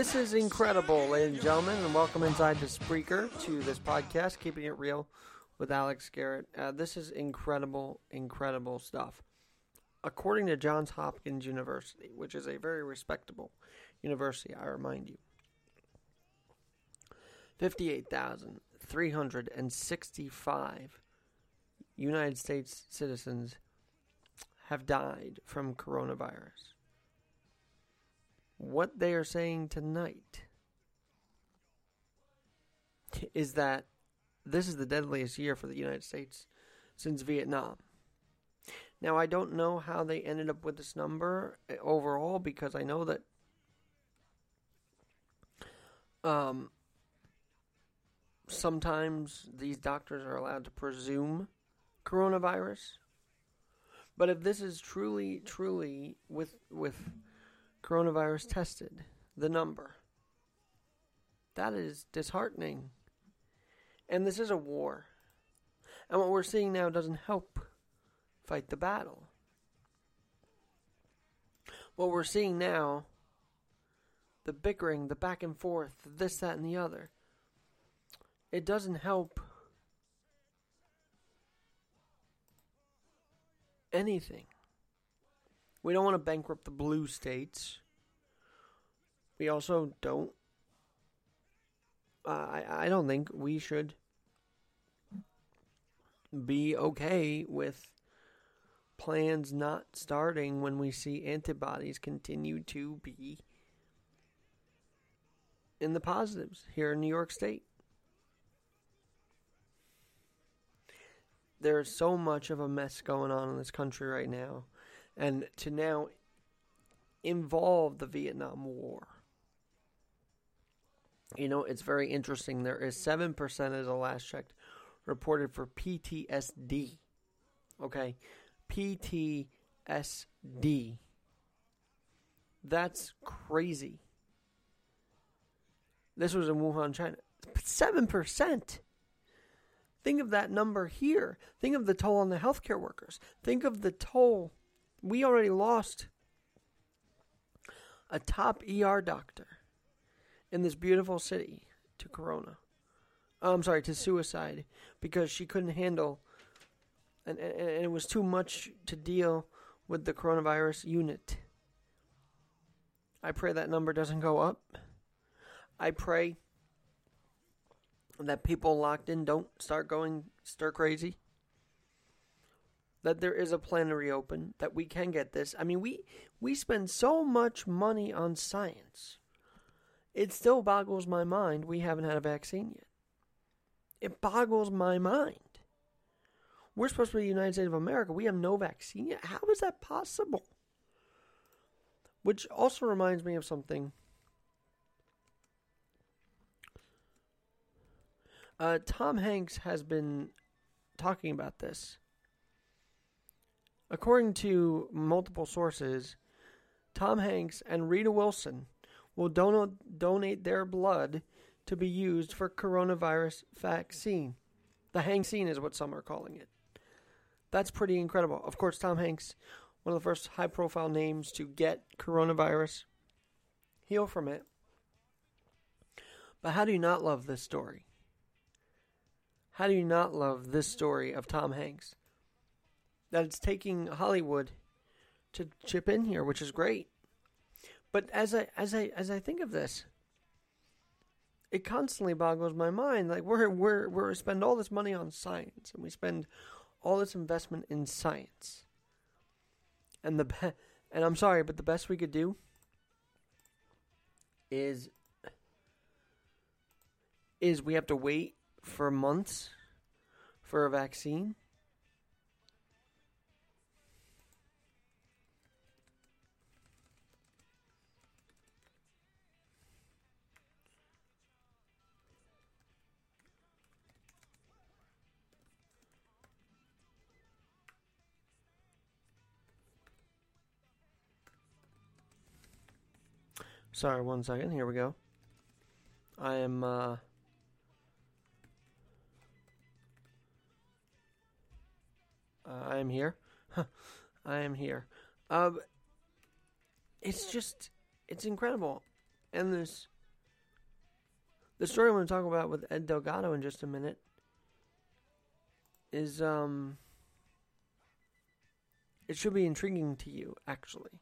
This is incredible, ladies and gentlemen, and welcome inside the Spreaker to this podcast, Keeping It Real with Alex Garrett. Uh, this is incredible, incredible stuff. According to Johns Hopkins University, which is a very respectable university, I remind you, 58,365 United States citizens have died from coronavirus. What they are saying tonight is that this is the deadliest year for the United States since Vietnam. Now, I don't know how they ended up with this number eh, overall because I know that um, sometimes these doctors are allowed to presume coronavirus. But if this is truly, truly with with coronavirus tested, the number, that is disheartening. And this is a war. And what we're seeing now doesn't help fight the battle. What we're seeing now, the bickering, the back and forth, this, that, and the other, it doesn't help anything. We don't want to bankrupt the blue states. We also don't. Uh, I I don't think we should be okay with plans not starting when we see antibodies continue to be in the positives here in New York State. There's so much of a mess going on in this country right now and to now involve the Vietnam War. You know, it's very interesting. There is 7% as the last checked reported for PTSD. Okay? PTSD. That's crazy. This was in Wuhan, China. 7%. Think of that number here. Think of the toll on the healthcare workers. Think of the toll we already lost a top ER doctor in this beautiful city to corona. Oh, I'm sorry, to suicide because she couldn't handle and, and, and it was too much to deal with the coronavirus unit. I pray that number doesn't go up. I pray that people locked in don't start going stir crazy that there is a plan to reopen, that we can get this. I mean, we we spend so much money on science. It still boggles my mind we haven't had a vaccine yet. It boggles my mind. We're supposed to be the United States of America. We have no vaccine yet. How is that possible? Which also reminds me of something. Uh, Tom Hanks has been talking about this According to multiple sources, Tom Hanks and Rita Wilson will don- donate their blood to be used for coronavirus vaccine. The Hanksine is what some are calling it. That's pretty incredible. Of course, Tom Hanks, one of the first high profile names to get coronavirus, heal from it. But how do you not love this story? How do you not love this story of Tom Hanks? That it's taking Hollywood to chip in here, which is great. But as I as I as I think of this, it constantly boggles my mind. Like we're we're we're spend all this money on science, and we spend all this investment in science, and the be- and I'm sorry, but the best we could do is is we have to wait for months for a vaccine Sorry, one second. Here we go. I am, uh... I am here. I am here. Um, it's just, it's incredible. And this the story I'm going to talk about with Ed Delgado in just a minute is um it should be intriguing to you actually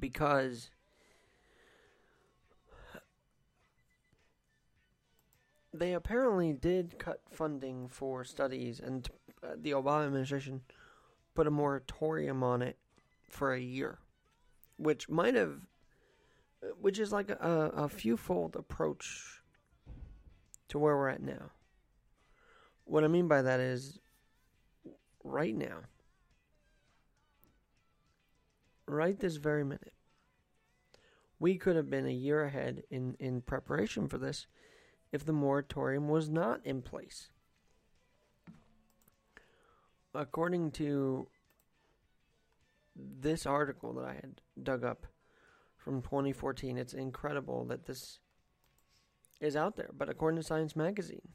because they apparently did cut funding for studies and uh, the Obama administration put a moratorium on it for a year which might have which is like a, a few fold approach to where we're at now. What I mean by that is right now, right this very minute, we could have been a year ahead in, in preparation for this if the moratorium was not in place. According to this article that I had dug up from 2014, it's incredible that this is out there. But according to Science Magazine,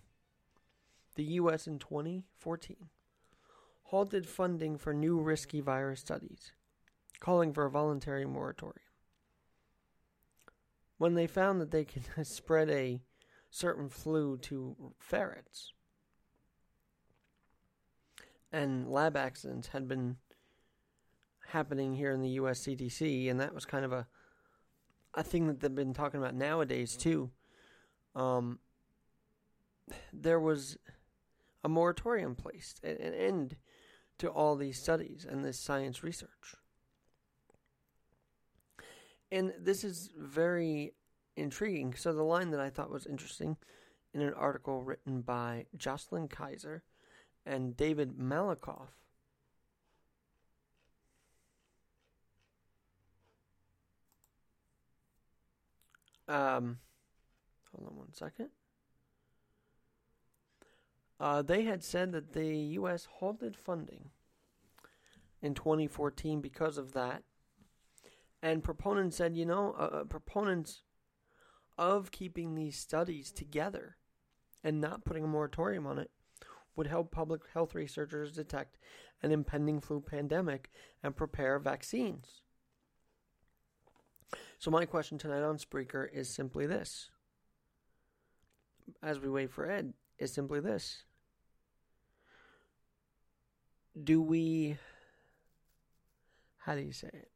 the U.S. in 2014 halted funding for new risky virus studies, calling for a voluntary moratorium. When they found that they could spread a certain flu to ferrets, and lab accidents had been happening here in the US CDC, and that was kind of a a thing that they've been talking about nowadays too. Um, there was a moratorium placed, an end to all these studies and this science research. And this is very intriguing. So, the line that I thought was interesting in an article written by Jocelyn Kaiser and David Malakoff. Um, hold on one second. Uh, they had said that the U.S. halted funding in 2014 because of that. And proponents said, you know, uh, uh, proponents of keeping these studies together and not putting a moratorium on it would help public health researchers detect an impending flu pandemic and prepare vaccines. So, my question tonight on Spreaker is simply this. As we wait for Ed, is simply this do we how do you say it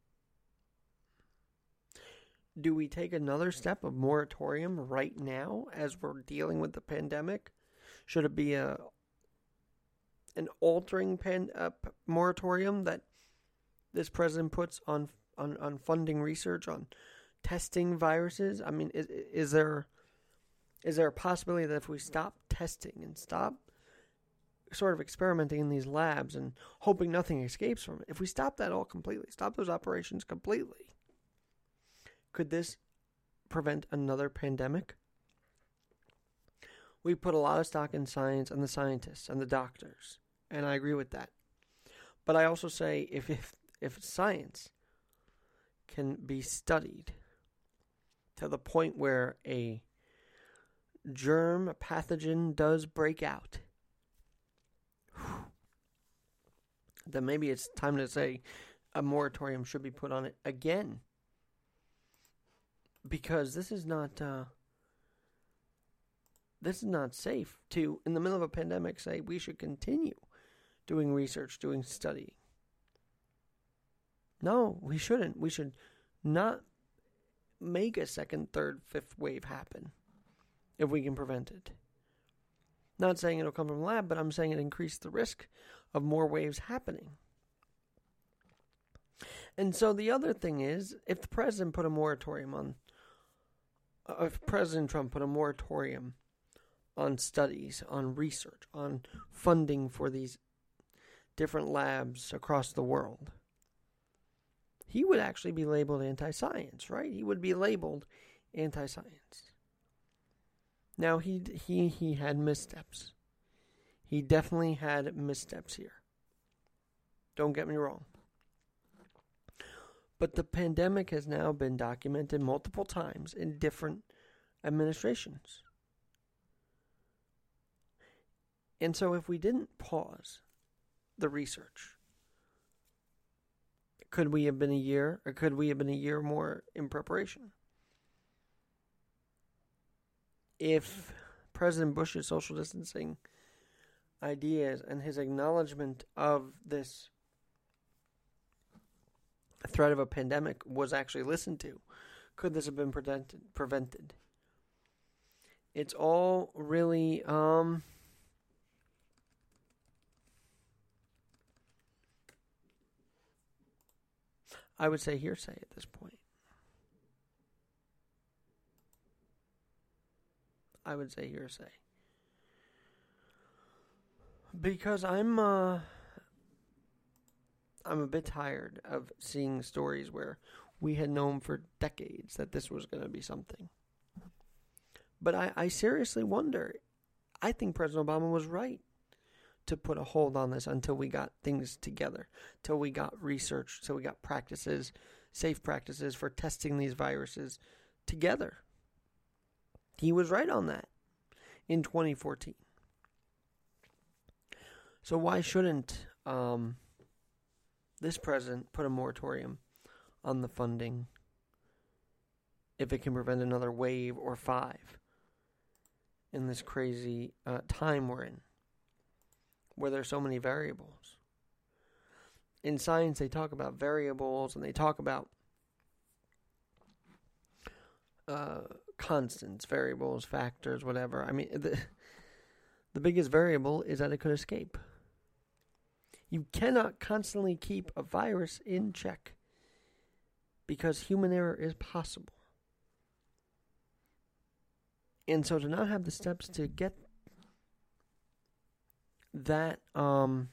do we take another step of moratorium right now as we're dealing with the pandemic? Should it be a an altering pan, uh, moratorium that this president puts on on on funding research on testing viruses? I mean is is there is there a possibility that if we stop testing and stop sort of experimenting in these labs and hoping nothing escapes from it, if we stop that all completely, stop those operations completely, could this prevent another pandemic? We put a lot of stock in science and the scientists and the doctors, and I agree with that. But I also say if if, if science can be studied to the point where a germ a pathogen does break out then maybe it's time to say a moratorium should be put on it again. Because this is not uh, this is not safe to in the middle of a pandemic say we should continue doing research, doing study. No, we shouldn't. We should not make a second, third, fifth wave happen if we can prevent it. Not saying it'll come from the lab, but I'm saying it increased the risk of more waves happening. And so the other thing is, if the president put a moratorium on, if President Trump put a moratorium on studies, on research, on funding for these different labs across the world, he would actually be labeled anti science, right? He would be labeled anti science. Now he he he had missteps. He definitely had missteps here. Don't get me wrong. But the pandemic has now been documented multiple times in different administrations. And so if we didn't pause the research, Could we have been a year, or could we have been a year more in preparation? If President Bush's social distancing ideas and his acknowledgement of this threat of a pandemic was actually listened to, could this have been prevented? It's all really um, I would say hearsay at this point. I would say hearsay. Because I'm uh I'm a bit tired of seeing stories where we had known for decades that this was going to be something. But I, I seriously wonder. I think President Obama was right to put a hold on this until we got things together, till we got research, till we got practices, safe practices for testing these viruses together. He was right on that in 2014. So why shouldn't um, this president put a moratorium on the funding if it can prevent another wave or five in this crazy uh, time we're in? where there's so many variables. In science, they talk about variables and they talk about uh, constants, variables, factors, whatever. I mean, the, the biggest variable is that it could escape. You cannot constantly keep a virus in check because human error is possible. And so to not have the steps to get that um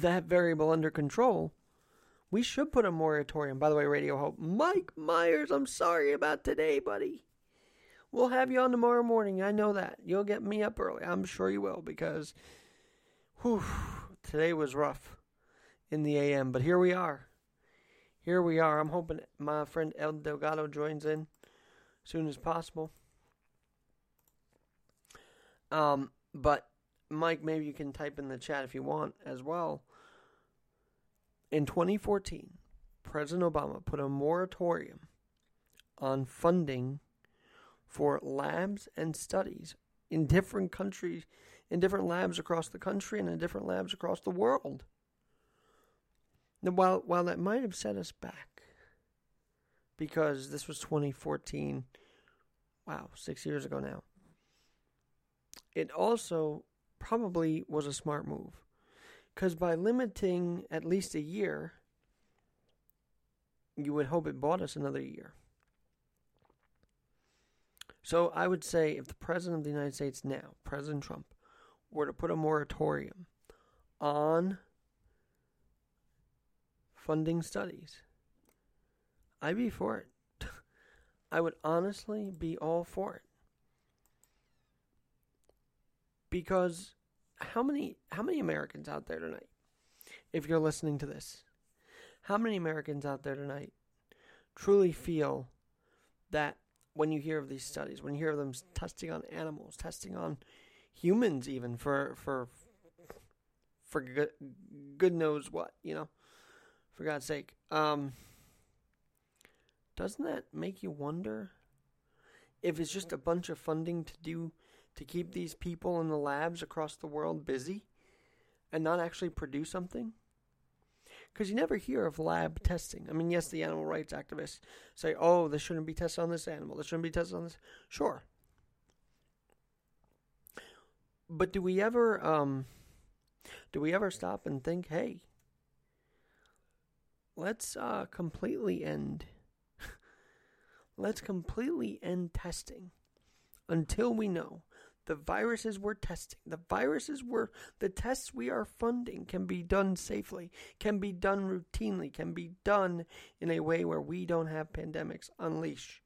that variable under control, we should put a moratorium. By the way, Radio Hope, Mike Myers, I'm sorry about today, buddy. We'll have you on tomorrow morning. I know that. You'll get me up early. I'm sure you will because whew, today was rough in the AM, but here we are. Here we are. I'm hoping my friend Ed Delgado joins in as soon as possible. Um, but Mike, maybe you can type in the chat if you want as well. In 2014, President Obama put a moratorium on funding for labs and studies in different countries, in different labs across the country and in different labs across the world. Now, while while that might have set us back, because this was 2014, wow, six years ago now it also probably was a smart move. Because by limiting at least a year, you would hope it bought us another year. So I would say if the President of the United States now, President Trump, were to put a moratorium on funding studies, I'd be for it. I would honestly be all for it. because how many how many Americans out there tonight if you're listening to this how many Americans out there tonight truly feel that when you hear of these studies when you hear of them testing on animals testing on humans even for for for good, good knows what you know for God's sake um doesn't that make you wonder if it's just a bunch of funding to do to keep these people in the labs across the world busy and not actually produce something? Because you never hear of lab testing. I mean, yes, the animal rights activists say, oh, this shouldn't be tested on this animal, this shouldn't be tested on this. Sure. But do we ever, um, do we ever stop and think, hey, let's uh, completely end, let's completely end testing until we know the viruses we're testing, the viruses we're, the tests we are funding can be done safely, can be done routinely, can be done in a way where we don't have pandemics unleash.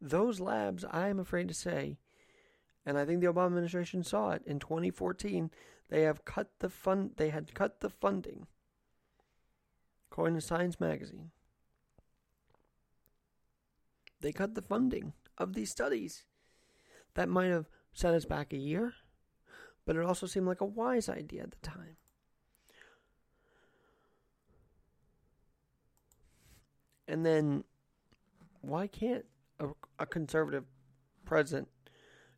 Those labs, I am afraid to say, and I think the Obama administration saw it in 2014. They have cut the fund. They had cut the funding, according to Science Magazine. They cut the funding of these studies. That might have set us back a year, but it also seemed like a wise idea at the time. And then, why can't a, a conservative president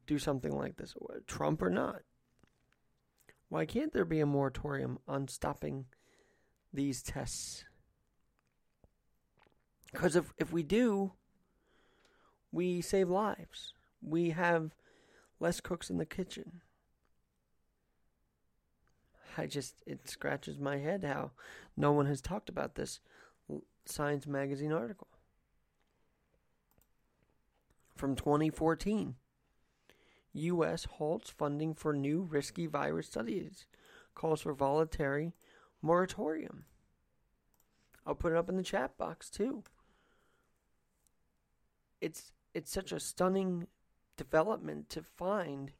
do something like this, Trump or not? Why can't there be a moratorium on stopping these tests? Because if, if we do, we save lives. We have less cooks in the kitchen. I just, it scratches my head how no one has talked about this Science Magazine article from 2014. U.S. halts funding for new risky virus studies, calls for voluntary moratorium. I'll put it up in the chat box too. It's it's such a stunning development to find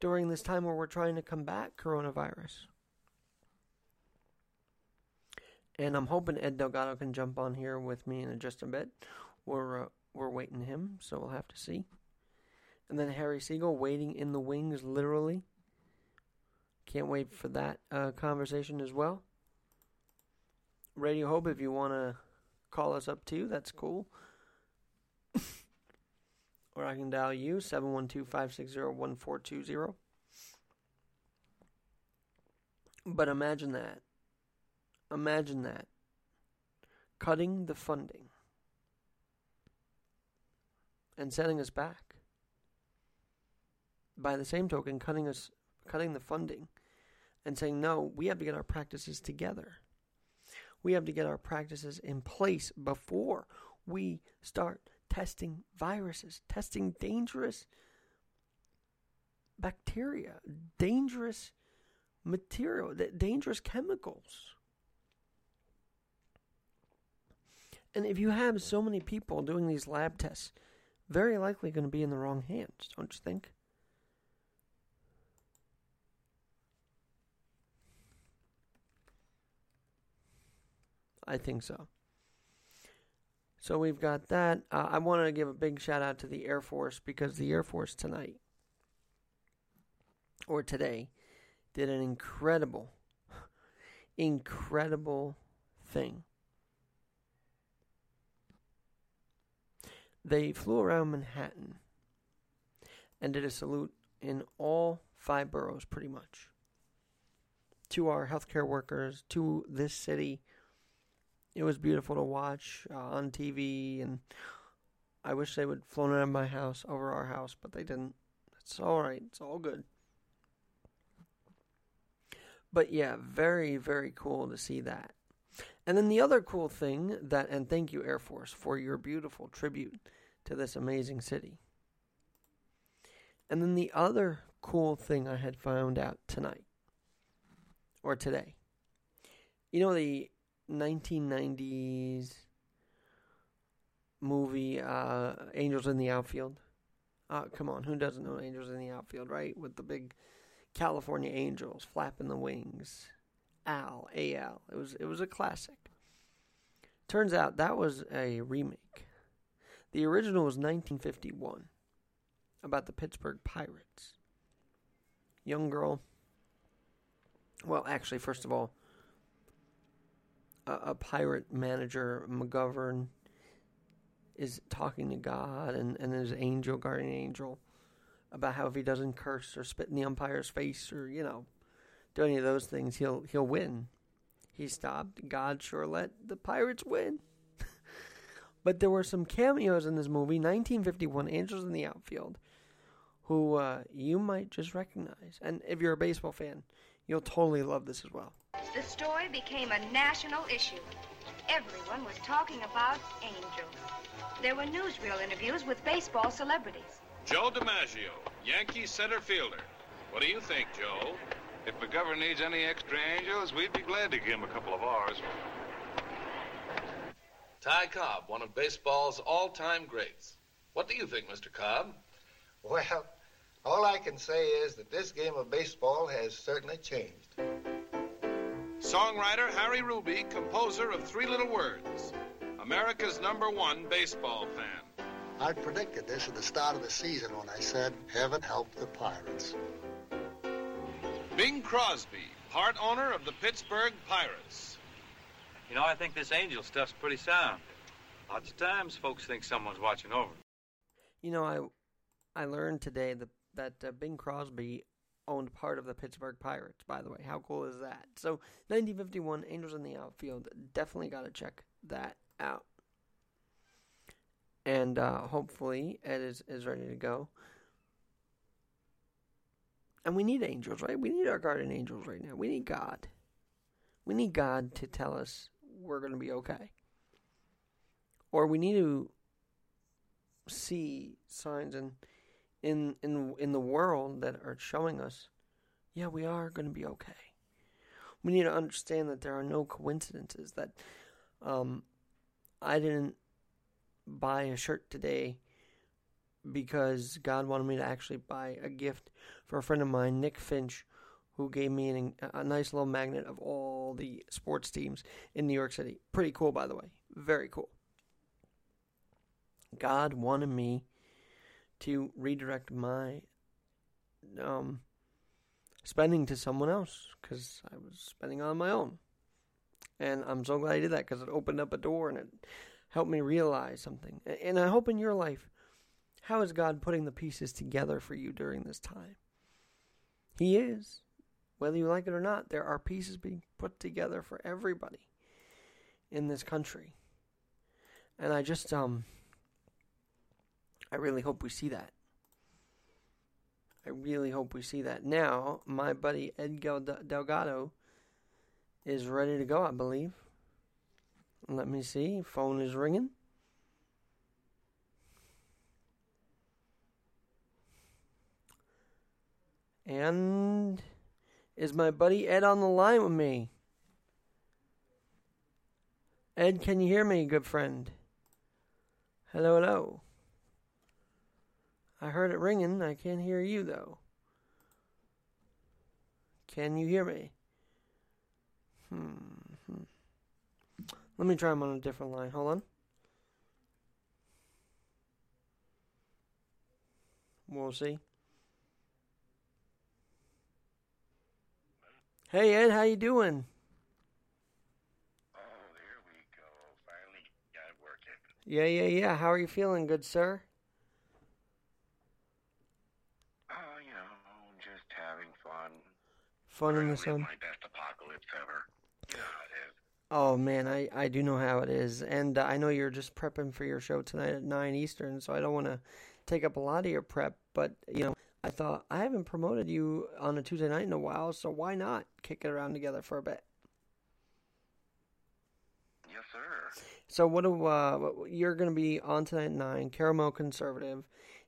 during this time where we're trying to combat coronavirus. And I'm hoping Ed Delgado can jump on here with me in just a bit. We're uh, we're waiting him, so we'll have to see. And then Harry Siegel waiting in the wings, literally. Can't wait for that uh, conversation as well. Radio Hope, if you want to call us up too, that's cool. or I can dial you 712 560 1420. But imagine that. Imagine that. Cutting the funding and setting us back. By the same token, cutting us cutting the funding and saying, no, we have to get our practices together. We have to get our practices in place before we start testing viruses, testing dangerous bacteria, dangerous material, dangerous chemicals. And if you have so many people doing these lab tests, very likely going to be in the wrong hands, don't you think? I think so. So we've got that. Uh, I want to give a big shout out to the Air Force because the Air Force tonight, or today, did an incredible, incredible thing. They flew around Manhattan and did a salute in all five boroughs, pretty much, to our healthcare workers, to this city. It was beautiful to watch uh, on TV, and I wish they would flown of my house over our house, but they didn't. It's all right. It's all good. But yeah, very, very cool to see that. And then the other cool thing that, and thank you, Air Force, for your beautiful tribute to this amazing city. And then the other cool thing I had found out tonight, or today, you know, the 1990s movie uh, Angels in the Outfield? Uh, come on, who doesn't know Angels in the Outfield, right? With the big California Angels flapping the wings. Al, AL. It was it was a classic. Turns out that was a remake. The original was 1951 about the Pittsburgh Pirates. Young girl. Well, actually, first of all, a, a pirate manager, McGovern, is talking to God and, and his angel, guardian angel, about how if he doesn't curse or spit in the umpire's face or, you know, do any of those things, he'll he'll win. He stopped. God sure let the Pirates win. but there were some cameos in this movie, 1951, Angels in the Outfield, who uh, you might just recognize. And if you're a baseball fan, you'll totally love this as well. The story became a national issue. Everyone was talking about Angels. There were newsreel interviews with baseball celebrities. Joe DiMaggio, Yankee center fielder. What do you think, Joe? If McGovern needs any extra angels, we'd be glad to give him a couple of ours. Ty Cobb, one of baseball's all-time greats. What do you think, Mr. Cobb? Well, all I can say is that this game of baseball has certainly changed. Songwriter Harry Ruby, composer of Three Little Words, America's number one baseball fan. I predicted this at the start of the season when I said, Heaven help the Pirates. Bing Crosby, part owner of the Pittsburgh Pirates. You know, I think this angel stuff's pretty sound. Lots of times, folks think someone's watching over. You know, I I learned today that that uh, Bing Crosby owned part of the Pittsburgh Pirates. By the way, how cool is that? So, 1951, Angels in the outfield. Definitely got to check that out. And uh, hopefully, Ed is is ready to go. And we need angels, right? We need our guardian angels right now. We need God. We need God to tell us we're going to be okay. Or we need to see signs in in in in the world that are showing us, yeah, we are going to be okay. We need to understand that there are no coincidences. That um, I didn't buy a shirt today because God wanted me to actually buy a gift for a friend of mine, Nick Finch, who gave me an, a nice little magnet of all the sports teams in New York City. Pretty cool, by the way. Very cool. God wanted me to redirect my um, spending to someone else because I was spending on my own. And I'm so glad I did that because it opened up a door and it helped me realize something. And I hope in your life, how is God putting the pieces together for you during this time? He is. Whether you like it or not, there are pieces being put together for everybody in this country. And I just um I really hope we see that. I really hope we see that. Now, my buddy Ed Delgado is ready to go, I believe. Let me see. Phone is ringing. And is my buddy Ed on the line with me? Ed, can you hear me, good friend? Hello, hello. I heard it ringing. I can't hear you, though. Can you hear me? Hmm. Let me try him on a different line. Hold on. We'll see. Hey Ed, how you doing? Oh, there we go. Finally got it working. Yeah, yeah, yeah. How are you feeling, good sir? Fun in the sun. My best apocalypse ever. You know how it is. Oh man, I, I do know how it is, and uh, I know you're just prepping for your show tonight at nine Eastern, so I don't want to take up a lot of your prep. But you know, I thought I haven't promoted you on a Tuesday night in a while, so why not kick it around together for a bit? Yes, sir. So what do uh, you're going to be on tonight at nine? Caramel Conservative,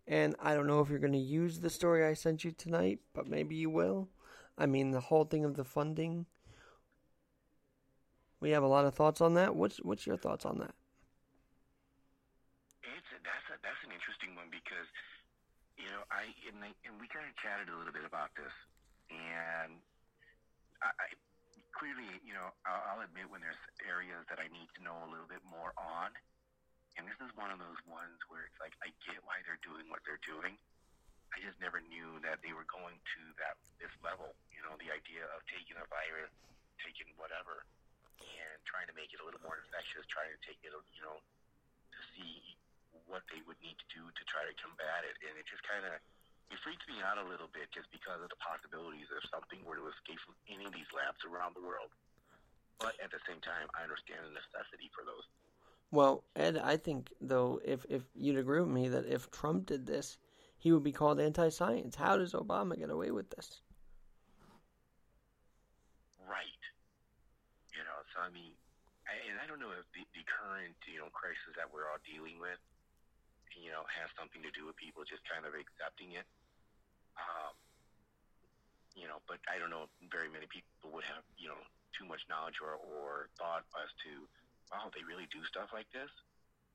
and I don't know if you're going to use the story I sent you tonight, but maybe you will. I mean, the whole thing of the funding. We have a lot of thoughts on that. What's what's your thoughts on that? It's a, that's a, that's an interesting one because you know I and, and we kind of chatted a little bit about this, and I, I clearly you know I'll, I'll admit when there's areas that I need to know a little bit more on, and this is one of those ones where it's like I get why they're doing what they're doing I just never knew that they were going to that this level. You know, the idea of taking a virus, taking whatever, and trying to make it a little more infectious, trying to take it, you know, to see what they would need to do to try to combat it, and it just kind of it freaks me out a little bit just because of the possibilities if something were to escape from any of these labs around the world. But at the same time, I understand the necessity for those. Well, Ed, I think though, if if you'd agree with me that if Trump did this, he would be called anti-science. How does Obama get away with this? Right. You know, so I mean, I, and I don't know if the, the current you know crisis that we're all dealing with, you know, has something to do with people just kind of accepting it. Um, you know, but I don't know if very many people would have you know too much knowledge or or thought as to, wow, they really do stuff like this.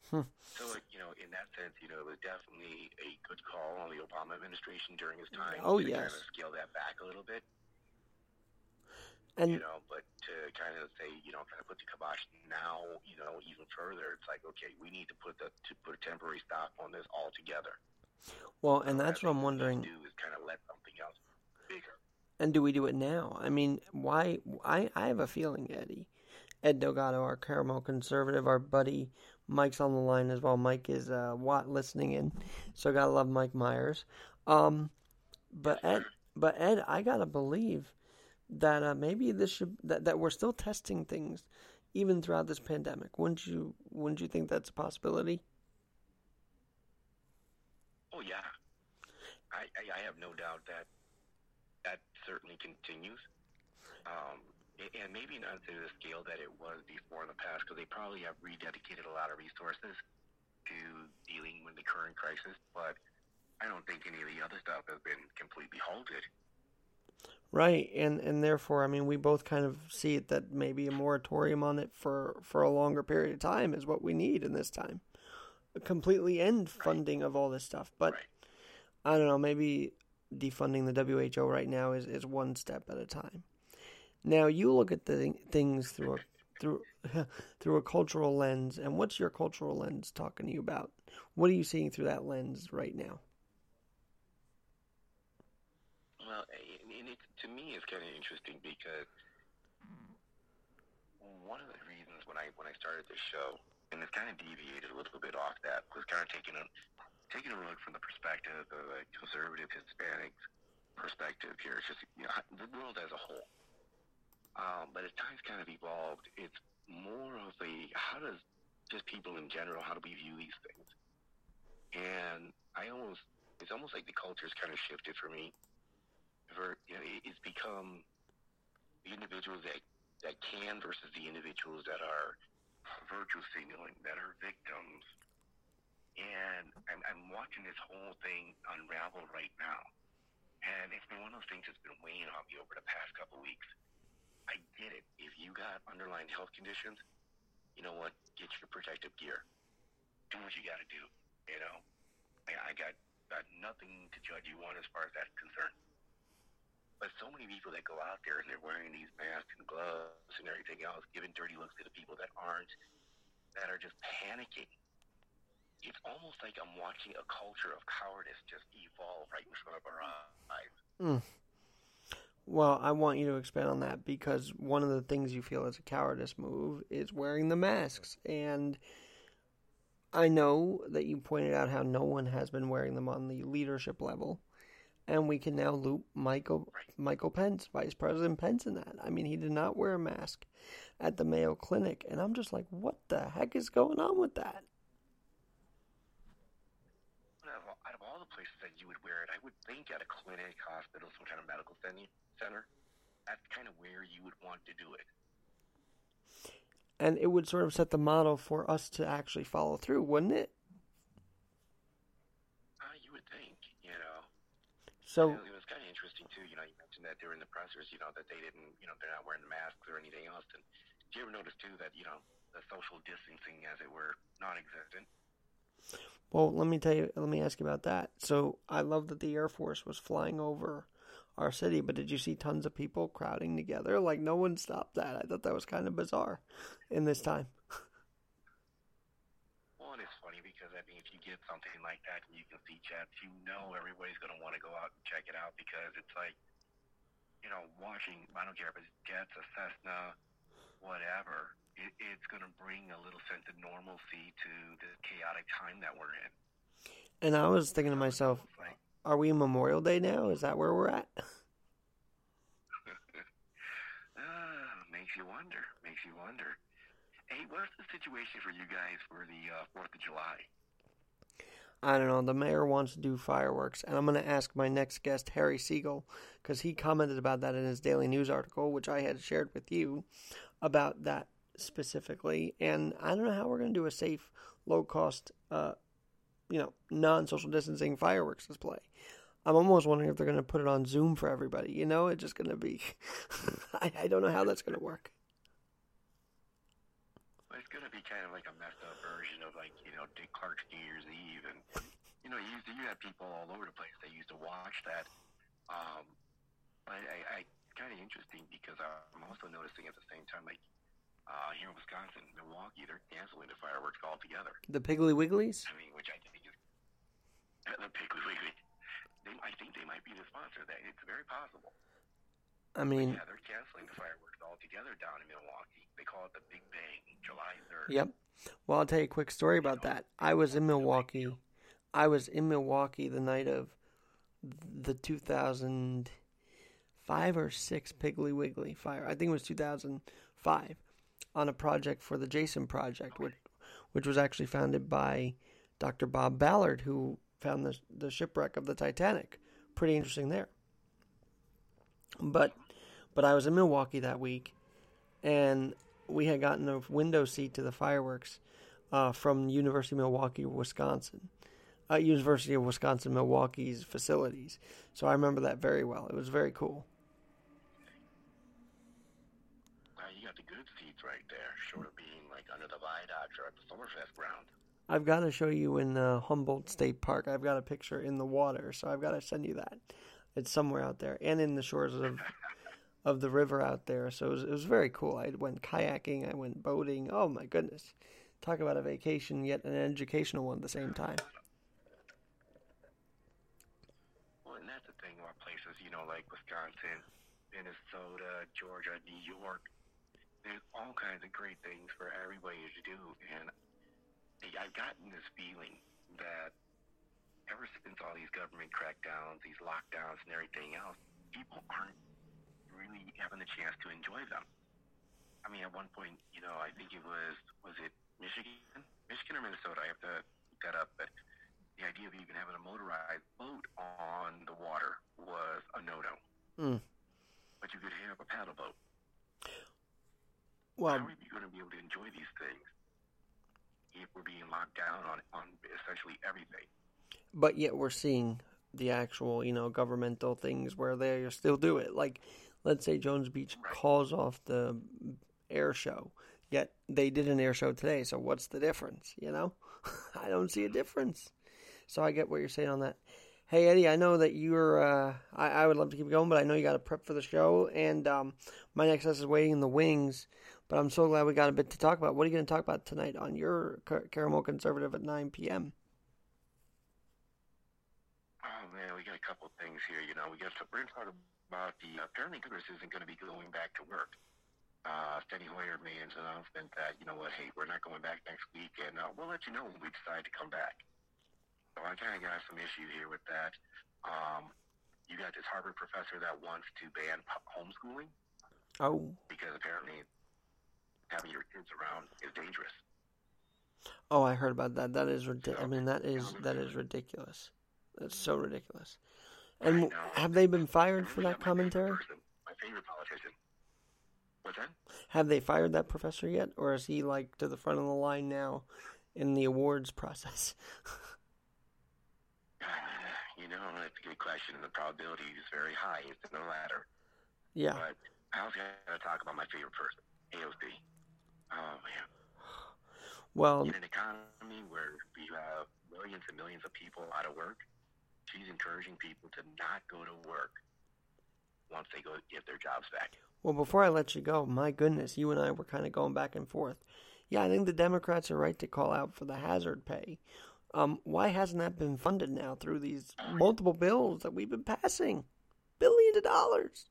So, you know, in that sense, you know, it was definitely a good call on the Obama administration during his time. Oh, to yes. kind of scale that back a little bit. And you know, but to kind of say, you know, kind of put the kibosh now, you know, even further, it's like, okay, we need to put the to put a temporary stop on this altogether. Well, and that's what I'm wondering. Do is kind of let something else bigger. And do we do it now? I mean, why? I I have a feeling, Eddie, Ed Delgado, our caramel conservative, our buddy Mike's on the line as well. Mike is uh, Watt listening in, so gotta love Mike Myers. Um, but Ed, but Ed, I gotta believe that uh, maybe this should that, that we're still testing things even throughout this pandemic. Wouldn't you Wouldn't you think that's a possibility? Oh yeah, I, I, I have no doubt that that certainly continues. Um, and maybe not to the scale that it was before in the past, because they probably have rededicated a lot of resources to dealing with the current crisis. But I don't think any of the other stuff has been completely halted. Right, and and therefore, I mean, we both kind of see it that maybe a moratorium on it for for a longer period of time is what we need in this time. A completely end funding right. of all this stuff, but right. I don't know. Maybe defunding the WHO right now is is one step at a time. Now you look at the things through a through through a cultural lens, and what's your cultural lens talking to you about? What are you seeing through that lens right now? Well, it, to me, it's kind of interesting because one of the reasons when I when I started this show, and it's kind of deviated a little bit off that, was kind of taking a taking a look from the perspective of a conservative Hispanic perspective here. It's just you know the world as a whole. Um, but as times kind of evolved, it's more of a how does just people in general how do we view these things? And I almost it's almost like the culture's kind of shifted for me. For you know, it's become the individuals that that can versus the individuals that are virtue signaling, that are victims. And I'm, I'm watching this whole thing unravel right now. And it's been one of those things that's been weighing on me over the past couple of weeks. I get it. If you got underlying health conditions, you know what? Get your protective gear. Do what you got to do. You know, I, I got got nothing to judge you on as far as that's concerned. But so many people that go out there and they're wearing these masks and gloves and everything else, giving dirty looks to the people that aren't, that are just panicking. It's almost like I'm watching a culture of cowardice just evolve right in front of our eyes. Mm. Well, I want you to expand on that because one of the things you feel is a cowardice move is wearing the masks. And I know that you pointed out how no one has been wearing them on the leadership level. And we can now loop Michael Michael Pence, Vice President Pence, in that. I mean, he did not wear a mask at the Mayo Clinic, and I'm just like, what the heck is going on with that? Out of all the places that you would wear it, I would think at a clinic, hospital, some kind of medical center, that's kind of where you would want to do it. And it would sort of set the model for us to actually follow through, wouldn't it? Uh, you would think, you know. So it was kind of interesting too. You know, you mentioned that during the pressers, you know, that they didn't, you know, they're not wearing masks or anything else. And did you ever notice too that you know the social distancing, as it were, non-existent? Well, let me tell you. Let me ask you about that. So I love that the Air Force was flying over our city. But did you see tons of people crowding together? Like no one stopped that. I thought that was kind of bizarre in this time. well, and it's funny because I mean, if you get something like that and you can see chats, you know everybody's going to want to go out and check it out because it's like, you know, watching. I don't care if it's jets, a Cessna, whatever. It, it's going to bring a little sense of normalcy to the chaotic time that we're in. And I was thinking to myself, like, are we Memorial Day now? Is that where we're at? uh, makes you wonder. Makes you wonder. Hey, what's the situation for you guys for the uh, Fourth of July? I don't know. The mayor wants to do fireworks, and I'm going to ask my next guest, Harry Siegel, because he commented about that in his daily news article, which I had shared with you about that specifically. And I don't know how we're going to do a safe, low cost, uh, you know, non social distancing fireworks display. I'm almost wondering if they're going to put it on Zoom for everybody. You know, it's just going to be. I, I don't know how that's going to work. Well, it's going to be kind of like a messed up version of like you know Dick Clark's New Year's Eve, and you know you you have people all over the place that used to watch that. Um, I, I, I kind of interesting because I'm also noticing at the same time like uh, here in Wisconsin, Milwaukee, they're canceling the fireworks altogether. The Piggly Wigglies. I mean, which I think is the Piggly Wiggly. They, I think they might be the sponsor. That it's very possible. I mean, yeah, they're canceling the fireworks altogether down in Milwaukee. They call it the Big Bang, July 3rd. Yep. Well, I'll tell you a quick story about that. I was in Milwaukee. I was in Milwaukee the night of the 2005 or 6 Piggly Wiggly fire. I think it was 2005 on a project for the Jason Project, which, which was actually founded by Dr. Bob Ballard, who found the, the shipwreck of the Titanic. Pretty interesting there. But but I was in Milwaukee that week, and we had gotten a window seat to the fireworks uh, from University of Milwaukee, Wisconsin. Uh, University of Wisconsin Milwaukee's facilities. So I remember that very well. It was very cool. Wow, you got the right there, short of being like under the viaduct or at the Summerfest ground. I've got to show you in uh, Humboldt State Park. I've got a picture in the water, so I've got to send you that. It's somewhere out there, and in the shores of of the river out there. So it was, it was very cool. I went kayaking, I went boating. Oh my goodness! Talk about a vacation, yet an educational one at the same time. Well, and that's the thing about places, you know, like Wisconsin, Minnesota, Georgia, New York. There's all kinds of great things for everybody to do, and I've gotten this feeling that ever since all these government crackdowns, these lockdowns, and everything else, people aren't really having the chance to enjoy them. I mean, at one point, you know, I think it was was it Michigan, Michigan or Minnesota? I have to look that up, but the idea of even having a motorized boat on the water was a no-no. Mm. But you could have a paddle boat. Well, How are you going to be able to enjoy these things if we're being locked down on on essentially everything? but yet we're seeing the actual, you know, governmental things where they still do it. Like, let's say Jones Beach calls off the air show, yet they did an air show today. So what's the difference? You know, I don't see a difference. So I get what you're saying on that. Hey Eddie, I know that you're. Uh, I, I would love to keep going, but I know you got to prep for the show, and um, my next guest is waiting in the wings. But I'm so glad we got a bit to talk about. What are you going to talk about tonight on your Car- Caramel Conservative at 9 p.m.? Oh man, we got a couple things here. You know, we got to we're going to talk about the apparently Congress isn't going to be going back to work. Uh, Steny Hoyer made an announcement that you know what, hey, we're not going back next week, and uh, we'll let you know when we decide to come back. So I kind of got some issue here with that. Um, you got this Harvard professor that wants to ban homeschooling Oh, because apparently having your kids around is dangerous. Oh, I heard about that. That is ridiculous. I mean, that is that is ridiculous. That's so mm-hmm. ridiculous. And have they been fired for that commentary? My favorite politician. What's that? Have they fired that professor yet, or is he like to the front of the line now in the awards process? You know, that's a good question, and the probability is very high. It's no latter. yeah. But I was going to talk about my favorite person, AOC. Oh, man. Well, In an economy where we have millions and millions of people out of work, she's encouraging people to not go to work once they go get their jobs back. well. Before I let you go, my goodness, you and I were kind of going back and forth. Yeah, I think the Democrats are right to call out for the hazard pay. Um, why hasn't that been funded now through these multiple bills that we've been passing? Billions of dollars.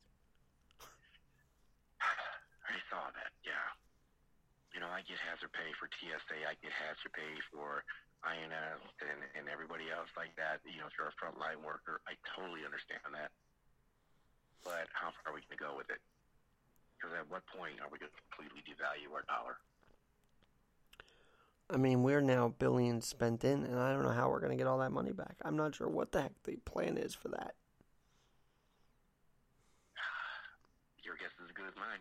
I saw that, yeah. You know, I get hazard pay for TSA. I get hazard pay for INS and, and everybody else like that. You know, if you're a frontline worker, I totally understand that. But how far are we going to go with it? Because at what point are we going to completely devalue our dollar? I mean, we're now billions spent in, and I don't know how we're going to get all that money back. I'm not sure what the heck the plan is for that. Your guess is as good as mine.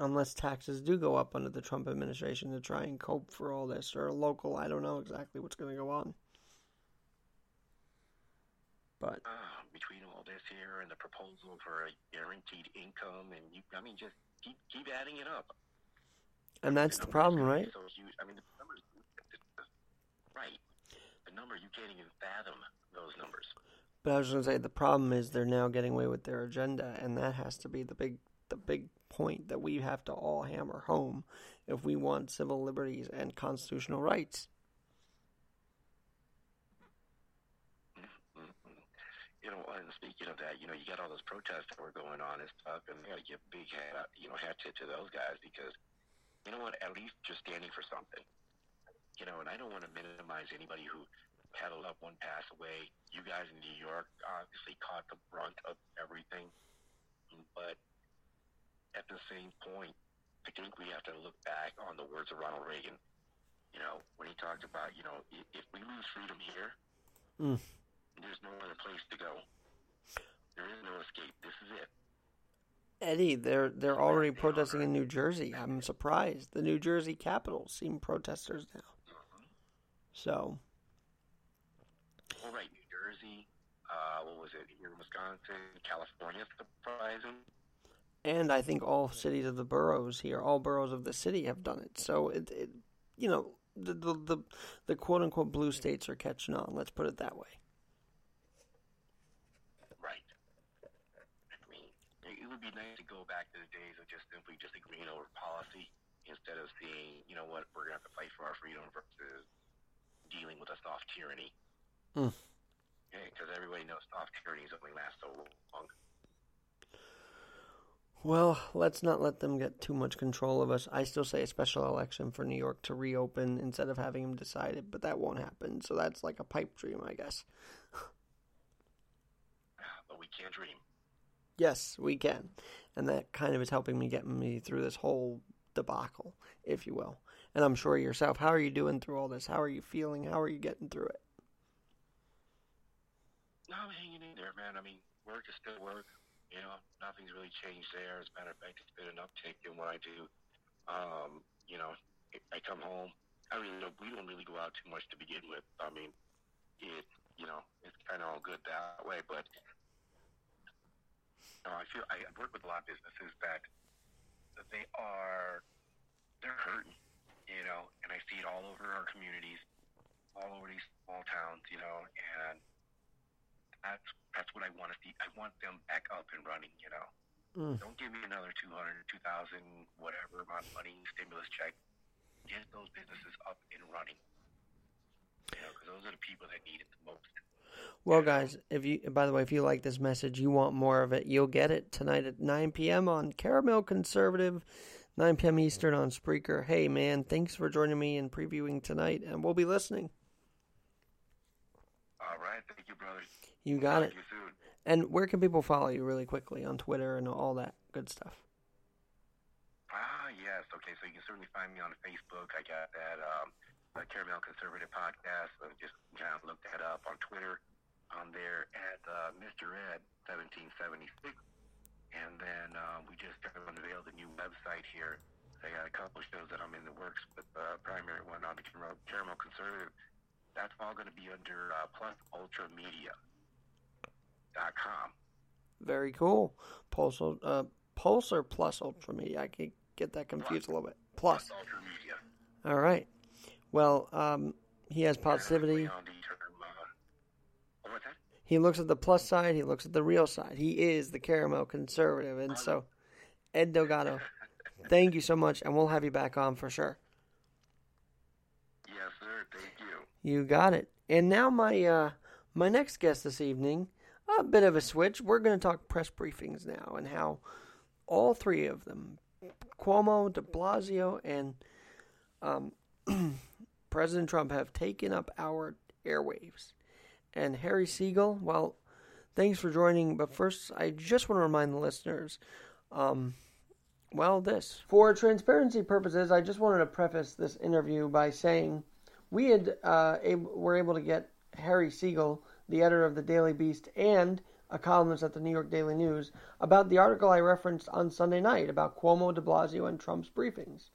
Unless taxes do go up under the Trump administration to try and cope for all this, or local, I don't know exactly what's going to go on. But Uh, between all this here and the proposal for a guaranteed income, and you, I mean, just keep keep adding it up. and that's the problem, right? So huge. I mean, the numbers, right? The number you can't even fathom those numbers. But I was going to say the problem is they're now getting away with their agenda, and that has to be the big the big point that we have to all hammer home if we want civil liberties and constitutional rights. Mm-hmm. you know, and speaking of that, you know, you got all those protests that were going on and stuff, and you got to give big hat, you know, hat tip to those guys because, you know what, at least you're standing for something. You know, and I don't want to minimize anybody who had a loved one pass away. You guys in New York obviously caught the brunt of everything, but at the same point, I think we have to look back on the words of Ronald Reagan. You know, when he talked about, you know, if, if we lose freedom here, Mm. there's no other place to go. There is no escape. This is it. Eddie, they're they're already protesting in New Jersey. I'm surprised. The New Jersey Capitol seem protesters now. So All right, New Jersey, uh, what was it, here in Wisconsin, California, surprising. And I think all cities of the boroughs here, all boroughs of the city have done it. So it, it you know, the, the the the quote unquote blue states are catching on. Let's put it that way. Right. I mean, it would be nice to go back to the days of just simply just agreeing over policy instead of seeing, you know what, we're going to have to fight for our freedom versus dealing with a soft tyranny. Hmm. Because everybody knows soft tyrannies only last so long. Well, let's not let them get too much control of us. I still say a special election for New York to reopen instead of having them decide it, but that won't happen. So that's like a pipe dream, I guess. But we can't dream. Yes, we can. And that kind of is helping me get me through this whole debacle, if you will. And I'm sure yourself, how are you doing through all this? How are you feeling? How are you getting through it? No, I'm hanging in there, man. I mean, work is still work. You know, nothing's really changed there. As a matter of fact, it's been an uptick in what I do. Um, you know, I come home. I don't, we don't really go out too much to begin with. I mean, it, you know, it's kind of all good that way. But you know, I feel I work with a lot of businesses that that they are they're hurting. You know, and I see it all over our communities, all over these small towns. You know, and that's that's what I want to see. I want them back up and running. You know, Mm. don't give me another 200, 2,000, whatever amount of money stimulus check. Get those businesses up and running. You know, because those are the people that need it the most. Well, guys, if you by the way, if you like this message, you want more of it, you'll get it tonight at 9 p.m. on Caramel Conservative, 9 p.m. Eastern on Spreaker. Hey, man, thanks for joining me and previewing tonight, and we'll be listening. All right, thank you, brother. You got it. Talk you. And where can people follow you really quickly on Twitter and all that good stuff? Ah, yes. Okay, so you can certainly find me on Facebook. I got that um, the Caramel Conservative podcast. So just kind of look that up on Twitter. On there at uh, Mr. Ed 1776, and then um, we just kind of unveiled a new website here. I got a couple shows that I'm in the works, but the primary one on the Caramel, Caramel Conservative. That's all going to be under uh, Plus Ultra Media. Dot com. Very cool. Pulse, uh, Pulse or Plus Ultra Media? I could get that confused a little bit. Plus. Plus Ultra Media. All right. Well, um, he has positivity. Term, uh? He looks at the plus side. He looks at the real side. He is the caramel conservative, and so Ed Delgado. Thank you so much, and we'll have you back on for sure. Yes, sir. Thank you. You got it. And now my uh, my next guest this evening, a bit of a switch. We're going to talk press briefings now and how all three of them, Cuomo, De Blasio, and um, President Trump, have taken up our airwaves. And Harry Siegel, well, thanks for joining. But first, I just want to remind the listeners. Um, well, this. For transparency purposes, I just wanted to preface this interview by saying we had uh, ab- were able to get Harry Siegel, the editor of the Daily Beast, and a columnist at the New York Daily News, about the article I referenced on Sunday night about Cuomo, De Blasio, and Trump's briefings.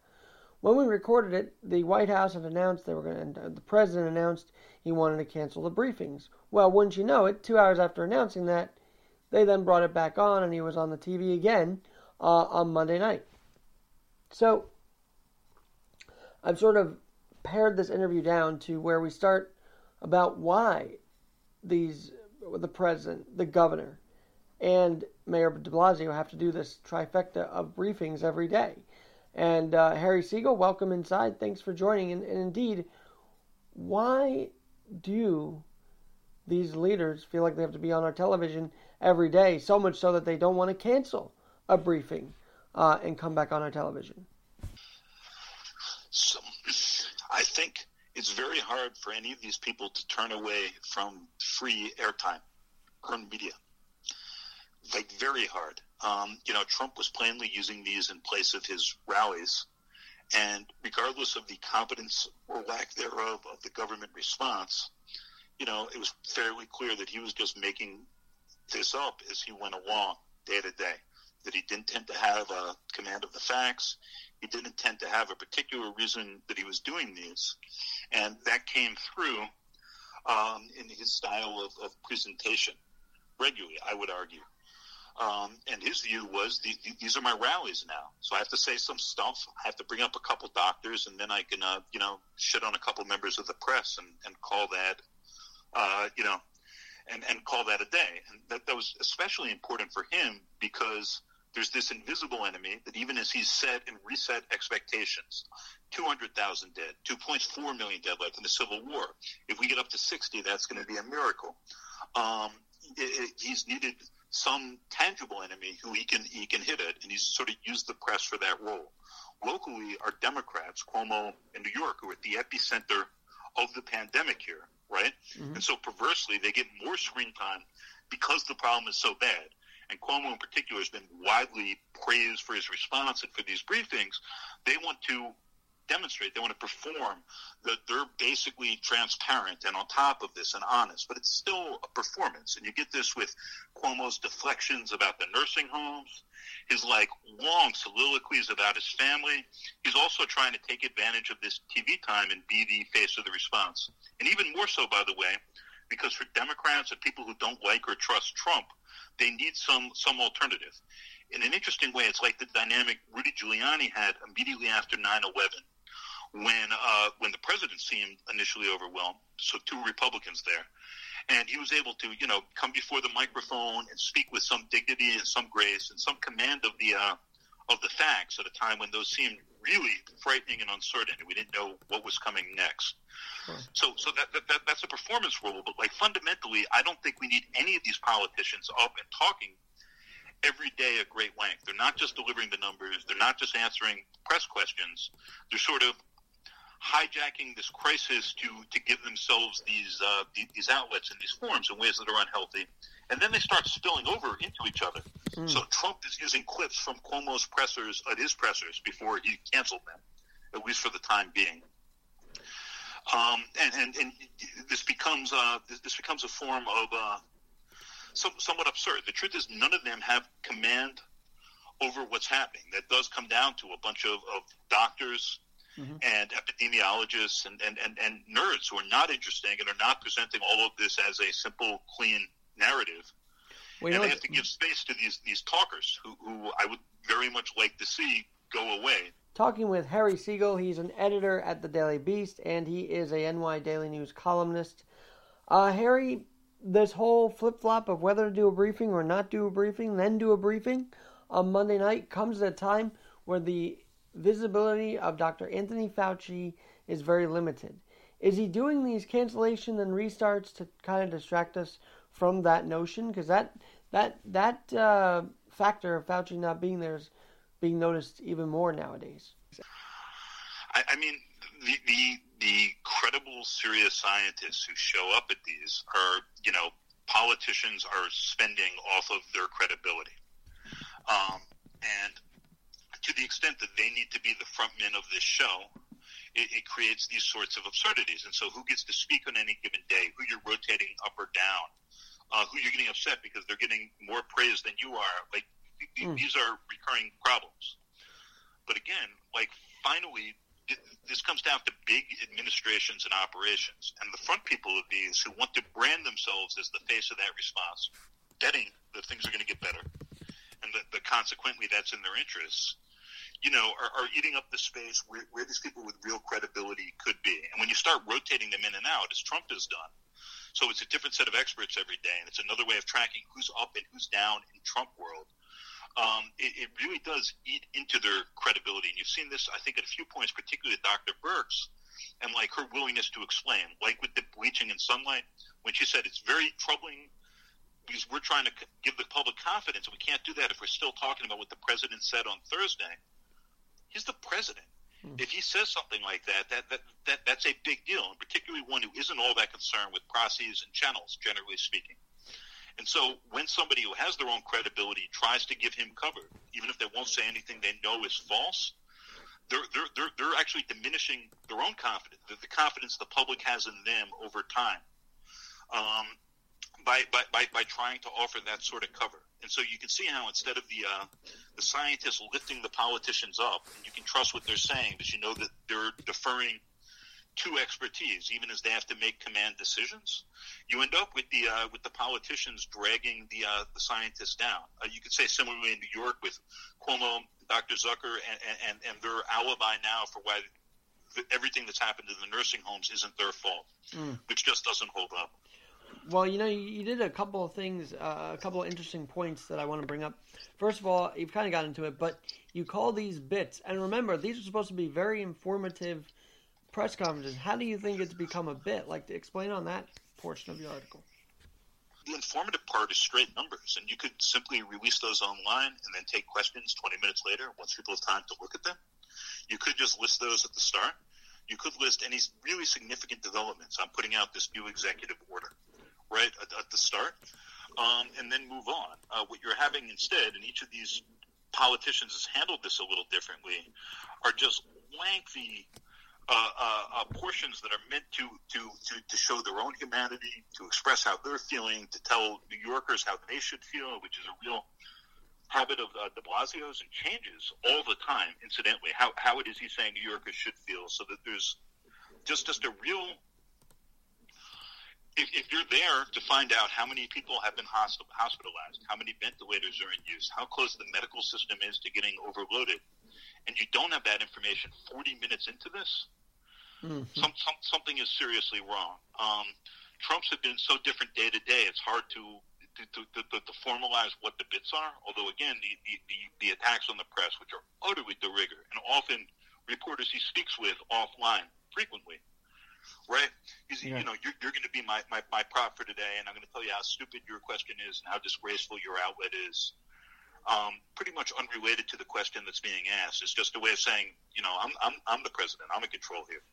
When we recorded it, the White House had announced they were going to. The president announced he wanted to cancel the briefings. Well, wouldn't you know it? Two hours after announcing that, they then brought it back on, and he was on the TV again uh, on Monday night. So I've sort of pared this interview down to where we start about why these the president, the governor, and Mayor De Blasio have to do this trifecta of briefings every day. And uh, Harry Siegel, welcome inside. Thanks for joining. And, and indeed, why do these leaders feel like they have to be on our television every day, so much so that they don't want to cancel a briefing uh, and come back on our television. So, I think it's very hard for any of these people to turn away from free airtime, earned media. Like very hard. Um, you know, Trump was plainly using these in place of his rallies, and regardless of the competence or lack thereof of the government response, you know, it was fairly clear that he was just making this up as he went along day to day. That he didn't tend to have a command of the facts. He didn't tend to have a particular reason that he was doing these. And that came through um, in his style of, of, presentation regularly, I would argue. Um, and his view was the, the, these are my rallies now, so I have to say some stuff. I have to bring up a couple doctors, and then I can, uh, you know, shit on a couple members of the press and, and call that, uh, you know, and, and call that a day. And that, that was especially important for him because there's this invisible enemy that even as he's set and reset expectations, 200,000 dead, 2.4 million dead like in the Civil War. If we get up to 60, that's going to be a miracle. Um, it, it, he's needed some tangible enemy who he can he can hit it, and he's sort of used the press for that role. Locally, our Democrats, Cuomo in New York, who are at the epicenter of the pandemic here, right? Mm-hmm. And so perversely, they get more screen time because the problem is so bad and Cuomo in particular has been widely praised for his response and for these briefings, they want to demonstrate, they want to perform that they're basically transparent and on top of this and honest, but it's still a performance. And you get this with Cuomo's deflections about the nursing homes, his like long soliloquies about his family. He's also trying to take advantage of this TV time and be the face of the response. And even more so, by the way, because for Democrats and people who don't like or trust Trump, they need some some alternative. In an interesting way, it's like the dynamic Rudy Giuliani had immediately after 9/11, when uh, when the president seemed initially overwhelmed. So two Republicans there, and he was able to you know come before the microphone and speak with some dignity and some grace and some command of the uh, of the facts at a time when those seemed really frightening and uncertain, and we didn't know what was coming next. So, so that, that, that that's a performance role. But like fundamentally, I don't think we need any of these politicians up and talking every day at great length. They're not just delivering the numbers. They're not just answering press questions. They're sort of hijacking this crisis to to give themselves these uh, these outlets and these forms in ways that are unhealthy, and then they start spilling over into each other. Mm. So Trump is using clips from Cuomo's pressers at his pressers before he canceled them, at least for the time being. Um, and, and, and this becomes uh, this becomes a form of uh, some, somewhat absurd. The truth is, none of them have command over what's happening. That does come down to a bunch of, of doctors mm-hmm. and epidemiologists and, and, and, and nerds who are not interesting and are not presenting all of this as a simple, clean narrative. Well, and they have to give space to these these talkers who, who I would very much like to see go away. Talking with Harry Siegel, he's an editor at the Daily Beast, and he is a NY Daily News columnist. Uh, Harry, this whole flip flop of whether to do a briefing or not do a briefing, then do a briefing on Monday night comes at a time where the visibility of Dr. Anthony Fauci is very limited. Is he doing these cancellation and restarts to kind of distract us from that notion? Because that that that uh, factor of Fauci not being there is being noticed even more nowadays. I, I mean, the, the the credible, serious scientists who show up at these are, you know, politicians are spending off of their credibility. Um, and to the extent that they need to be the front men of this show, it, it, creates these sorts of absurdities. And so, who gets to speak on any given day, who you're rotating up or down, uh, who you're getting upset because they're getting more praise than you are. Like, mm. these are recurring problems. But again, like, finally, this comes down to big administrations and operations. And the front people of these who want to brand themselves as the face of that response, betting that things are going to get better. And that, that consequently that's in their interests you know, are, are eating up the space where, where these people with real credibility could be. And when you start rotating them in and out, as Trump has done, so it's a different set of experts every day, and it's another way of tracking who's up and who's down in Trump world. Um, it, it really does eat into their credibility, and you've seen this, I think, at a few points, particularly Dr. Birx, and like her willingness to explain, like with the bleaching and sunlight, when she said it's very troubling because we're trying to give the public confidence, and we can't do that if we're still talking about what the president said on Thursday. He's the president. Mm. If he says something like that, that, that, that, that's a big deal, and particularly one who isn't all that concerned with processes and channels, generally speaking. And so when somebody who has their own credibility tries to give him cover, even if they won't say anything they know is false, they're, they're, they're, they're actually diminishing their own confidence, the, the confidence the public has in them over time. Um, by, by, by, by trying to offer that sort of cover. And so you can see how instead of the uh, the scientists lifting the politicians up, and you can trust what they're saying because you know that they're deferring to expertise, even as they have to make command decisions. You end up with the uh, with the politicians dragging the uh, the scientists down. Uh, you could say similarly in New York with Cuomo, Dr. Zucker, and, and, and their alibi now for why everything that's happened in the nursing homes isn't their fault, mm. which just doesn't hold up. Well, you know, you did a couple of things, uh, a couple of interesting points that I want to bring up. First of all, you've kind of got into it, but you call these bits, and remember, these are supposed to be very informative press conferences. How do you think it's become a bit? Like, to explain on that portion of your article. The informative part is straight numbers, and you could simply release those online and then take questions 20 minutes later once people have time to look at them. You could just list those at the start. You could list any really significant developments. I'm putting out this new executive order right at, at the start, um, and then move on. Uh, what you're having instead, and each of these politicians has handled this a little differently, are just lengthy uh, uh, uh, portions that are meant to, to, to, to show their own humanity, to express how they're feeling, to tell New Yorkers how they should feel, which is a real habit of uh, de Blasio's and changes all the time, incidentally. How, how it is he's saying New Yorkers should feel, so that there's just, just a real if, if you're there to find out how many people have been hospitalized, how many ventilators are in use, how close the medical system is to getting overloaded, and you don't have that information 40 minutes into this, mm-hmm. some, some, something is seriously wrong. Um, Trump's have been so different day to day; it's hard to to, to, to, to formalize what the bits are. Although, again, the, the, the, the attacks on the press, which are utterly de rigueur, and often reporters he speaks with offline frequently right? He's, yeah. you know, you're, you're going to be my, my, my prop for today, and I'm going to tell you how stupid your question is and how disgraceful your outlet is. Um, pretty much unrelated to the question that's being asked. It's just a way of saying, you know, I'm, I'm, I'm the president. I'm in control here.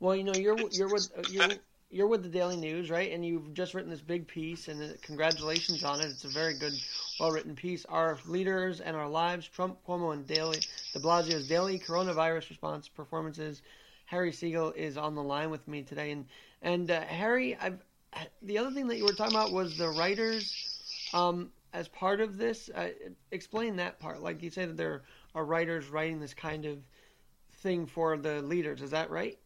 Well, you know, you're it's, you're with you're, you're with the Daily News, right? And you've just written this big piece, and uh, congratulations on it. It's a very good, well written piece. Our leaders and our lives: Trump, Cuomo, and daily De Blasio's daily coronavirus response performances Harry Siegel is on the line with me today, and and uh, Harry, I've the other thing that you were talking about was the writers um, as part of this. Uh, explain that part. Like you that there are writers writing this kind of thing for the leaders. Is that right?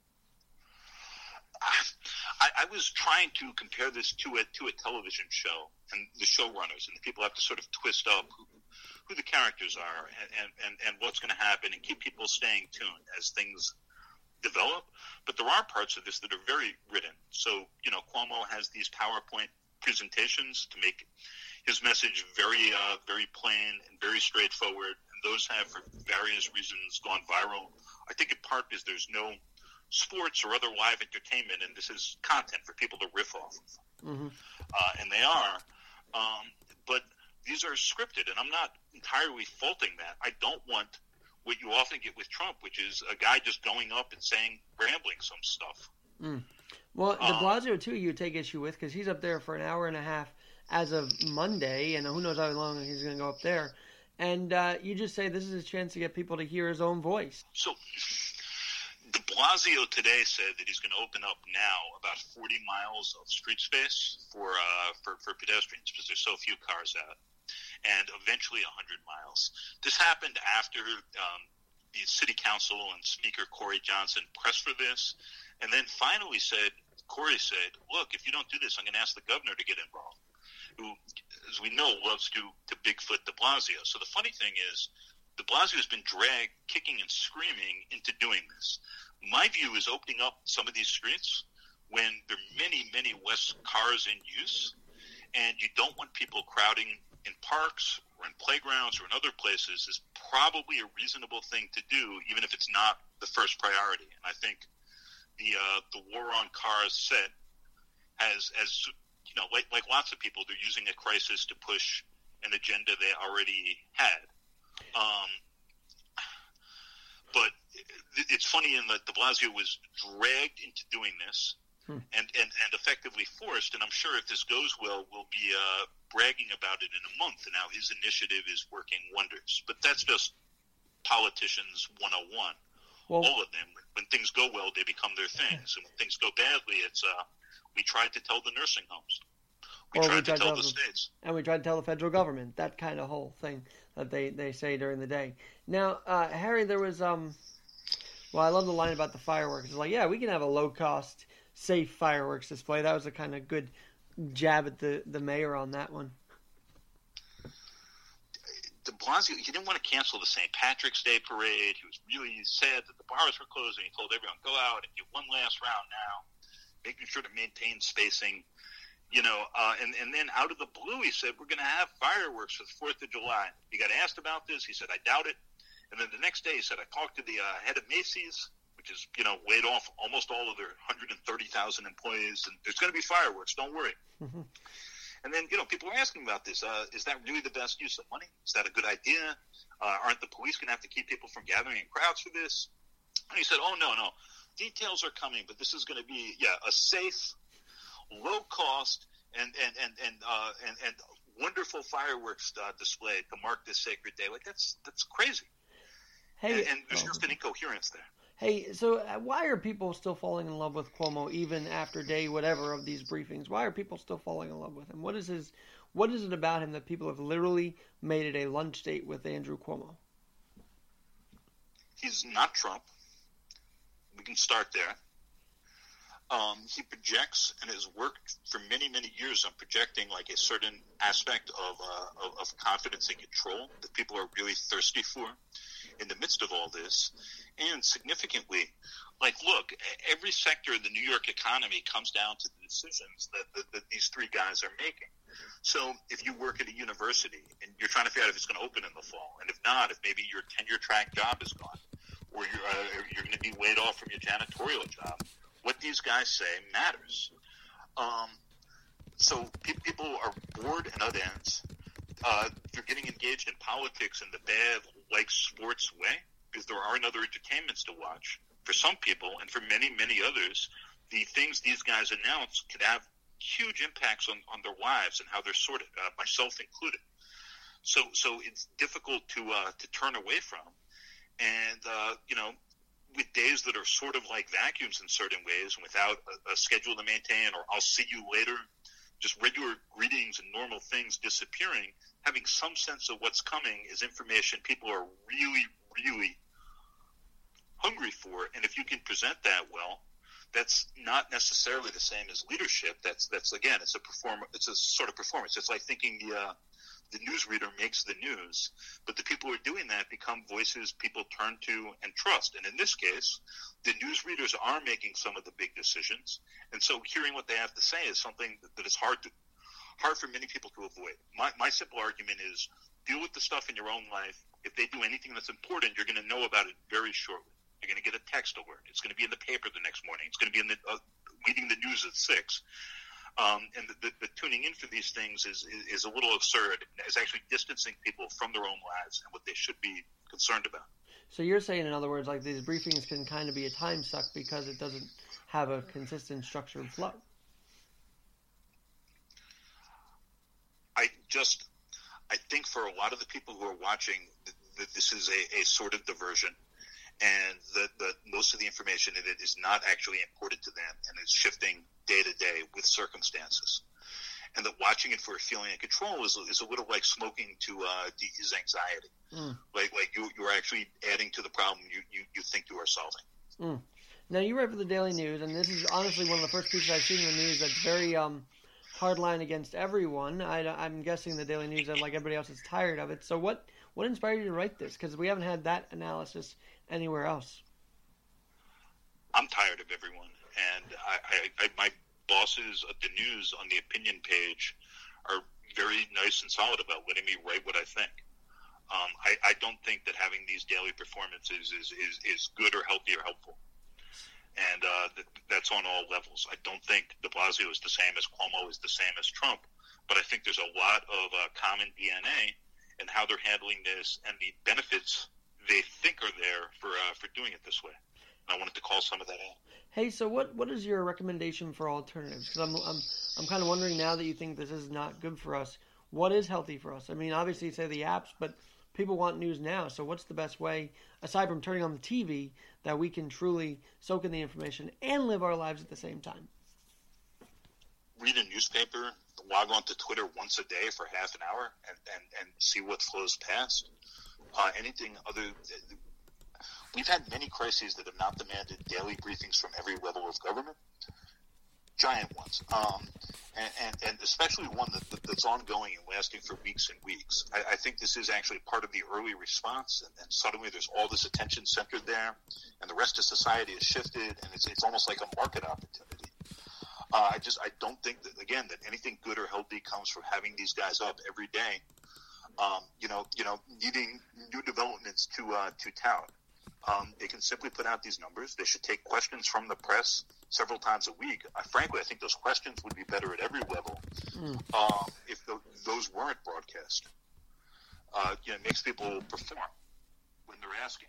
I, I was trying to compare this to a to a television show and the showrunners and the people have to sort of twist up who, who the characters are and, and, and what's going to happen and keep people staying tuned as things develop. But there are parts of this that are very written. So, you know, Cuomo has these PowerPoint presentations to make his message very, uh, very plain and very straightforward. And those have, for various reasons, gone viral. I think in part because there's no sports or other live entertainment, and this is content for people to riff off of. Mm-hmm. Uh, and they are. Um, but these are scripted, and I'm not entirely faulting that. I don't want what you often get with Trump, which is a guy just going up and saying, rambling some stuff. Mm. Well, De um, Blasio, too, you take issue with because he's up there for an hour and a half as of Monday, and who knows how long he's going to go up there. And uh, you just say this is a chance to get people to hear his own voice. So, De Blasio today said that he's going to open up now about 40 miles of street space for uh, for, for pedestrians because there's so few cars out and eventually 100 miles. This happened after um, the city council and Speaker Corey Johnson pressed for this, and then finally said, Corey said, look, if you don't do this, I'm going to ask the governor to get involved, who, as we know, loves to, to Bigfoot de Blasio. So the funny thing is, de Blasio has been dragged kicking and screaming into doing this. My view is opening up some of these streets when there are many, many less cars in use, and you don't want people crowding in parks or in playgrounds or in other places is probably a reasonable thing to do, even if it's not the first priority. And I think the uh, the war on cars set has as you know, like like lots of people, they're using a crisis to push an agenda they already had. Um, but it's funny in that De Blasio was dragged into doing this hmm. and, and, and effectively forced. And I'm sure if this goes well, we'll be uh, bragging about it in a month. And now his initiative is working wonders. But that's just politicians 101. Well, All of them. When things go well, they become their things. And when things go badly, it's uh, we tried to tell the nursing homes. We tried, we tried to tell, tell the, the states. And we tried to tell the federal government. That kind of whole thing that they, they say during the day. Now, uh, Harry, there was um, well, I love the line about the fireworks. It's like, yeah, we can have a low cost, safe fireworks display. That was a kind of good jab at the the mayor on that one. De Blasio, he didn't want to cancel the St. Patrick's Day parade. He was really sad that the bars were closing. He told everyone, go out and do one last round now, making sure to maintain spacing you know, uh, and and then out of the blue, he said, "We're going to have fireworks for the Fourth of July." He got asked about this. He said, "I doubt it." And then the next day, he said, "I talked to the uh, head of Macy's, which is you know laid off almost all of their 130,000 employees, and there's going to be fireworks. Don't worry." Mm-hmm. And then you know people are asking about this. Uh, is that really the best use of money? Is that a good idea? Uh, aren't the police going to have to keep people from gathering in crowds for this? And he said, "Oh no, no." Details are coming, but this is going to be, yeah, a safe, low cost and and and and uh, and, and wonderful fireworks uh, displayed to mark this sacred day. Like that's that's crazy. Hey, and, and there's just an incoherence there. Hey, so uh, why are people still falling in love with Cuomo even after day whatever of these briefings? Why are people still falling in love with him? What is his what is it about him that people have literally made it a lunch date with Andrew Cuomo? He's not Trump. We can start there. Um, he projects and has worked for many, many years on projecting like a certain aspect of, uh, of, of confidence and control that people are really thirsty for in the midst of all this. And significantly, like, look, every sector of the New York economy comes down to the decisions that, that, that these three guys are making. So if you work at a university and you're trying to figure out if it's going to open in the fall, and if not, if maybe your tenure track job is gone, or you're, uh, you're going to be laid off from your janitorial job, what these guys say matters. Um, so pe- people are bored and at ends. Uh, they're getting engaged in politics in the bad, like sports way, because there aren't other entertainments to watch. For some people, and for many, many others, the things these guys announce could have huge impacts on, on their lives and how they're sorted, uh, myself included. So, so it's difficult to uh, to turn away from. And uh, you know, with days that are sort of like vacuums in certain ways without a, a schedule to maintain or I'll see you later, just regular greetings and normal things disappearing, having some sense of what's coming is information people are really, really hungry for. And if you can present that well, that's not necessarily the same as leadership. That's that's again, it's a perform. It's a sort of performance. It's like thinking the uh, the newsreader makes the news, but the people who are doing that become voices people turn to and trust. And in this case, the newsreaders are making some of the big decisions, and so hearing what they have to say is something that, that is hard to hard for many people to avoid. My, my simple argument is deal with the stuff in your own life. If they do anything that's important, you're going to know about it very shortly. You're going to get a text alert. It's going to be in the paper the next morning. It's going to be in the uh, reading the news at six. Um, and the, the, the, tuning in for these things is, is, is a little absurd. It's actually distancing people from their own lives and what they should be concerned about. So you're saying, in other words, like these briefings can kind of be a time suck because it doesn't have a consistent structured flow. I just, I think for a lot of the people who are watching, that this is a, a sort of diversion and that the, most of the information in it is not actually important to them and is shifting day to day with circumstances. And that watching it for a feeling of control is, is a little like smoking to uh, ease anxiety. Mm. Like like you you're actually adding to the problem you, you, you think you are solving. Mm. Now you write for the Daily News, and this is honestly one of the first pieces I've seen in the news that's very um, hard line against everyone. I, am guessing the Daily News, like everybody else, is tired of it. So what what inspired you to write this? Because we haven't had that analysis anywhere else. I'm tired of everyone, and I, I, I, my bosses at the news on the opinion page are very nice and solid about letting me write what I think. Um, I, I, don't think that having these daily performances is, is, is good or healthy or helpful. And uh, th- that's on all levels. I don't think De Blasio is the same as Cuomo is the same as Trump, but I think there's a lot of uh, common DNA in how they're handling this and the benefits they think are there for uh, for doing it this way. I wanted to call some of that out. Hey, so what what is your recommendation for alternatives? Because I'm I'm I'm kind of wondering now that you think this is not good for us. What is healthy for us? I mean, obviously say the apps, but people want news now. So what's the best way, aside from turning on the TV, that we can truly soak in the information and live our lives at the same time? Read a newspaper, log on to Twitter once a day for half an hour, and and, and see what flows past. Uh, anything other We've had many crises that have not demanded daily briefings from every level of government, giant ones, um, and, and, and, especially one that, that's ongoing and lasting for weeks and weeks. I, I think this is actually part of the early response, and, and, suddenly there's all this attention centered there, and the rest of society has shifted, and it's, it's almost like a market opportunity. Uh, I just I don't think that again that anything good or healthy comes from having these guys up every day. Um, you know, you know, needing new developments to uh, to tout. Um, they can simply put out these numbers. They should take questions from the press several times a week. I, frankly, I think those questions would be better at every level mm. um, if the, those weren't broadcast. Uh, you know, it makes people perform when they're asking.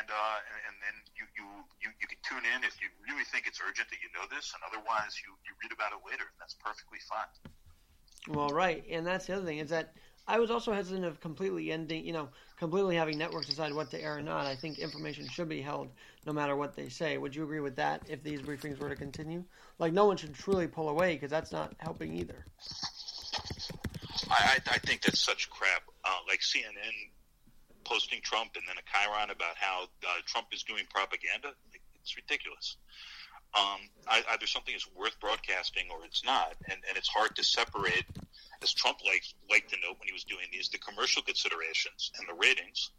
And, uh, and then you, you, you, you can tune in if you really think it's urgent that you know this, and otherwise you, you read about it later, and that's perfectly fine. Well, right, and that's the other thing is that I was also hesitant of completely ending, you know, completely having networks decide what to air or not. I think information should be held no matter what they say. Would you agree with that if these briefings were to continue? Like, no one should truly pull away because that's not helping either. I, I think that's such crap. Uh, like CNN posting Trump and then a chyron about how uh, Trump is doing propaganda. It's ridiculous. Um, either something is worth broadcasting or it's not, and, and it's hard to separate as Trump liked, liked to note when he was doing these, the commercial considerations and the ratings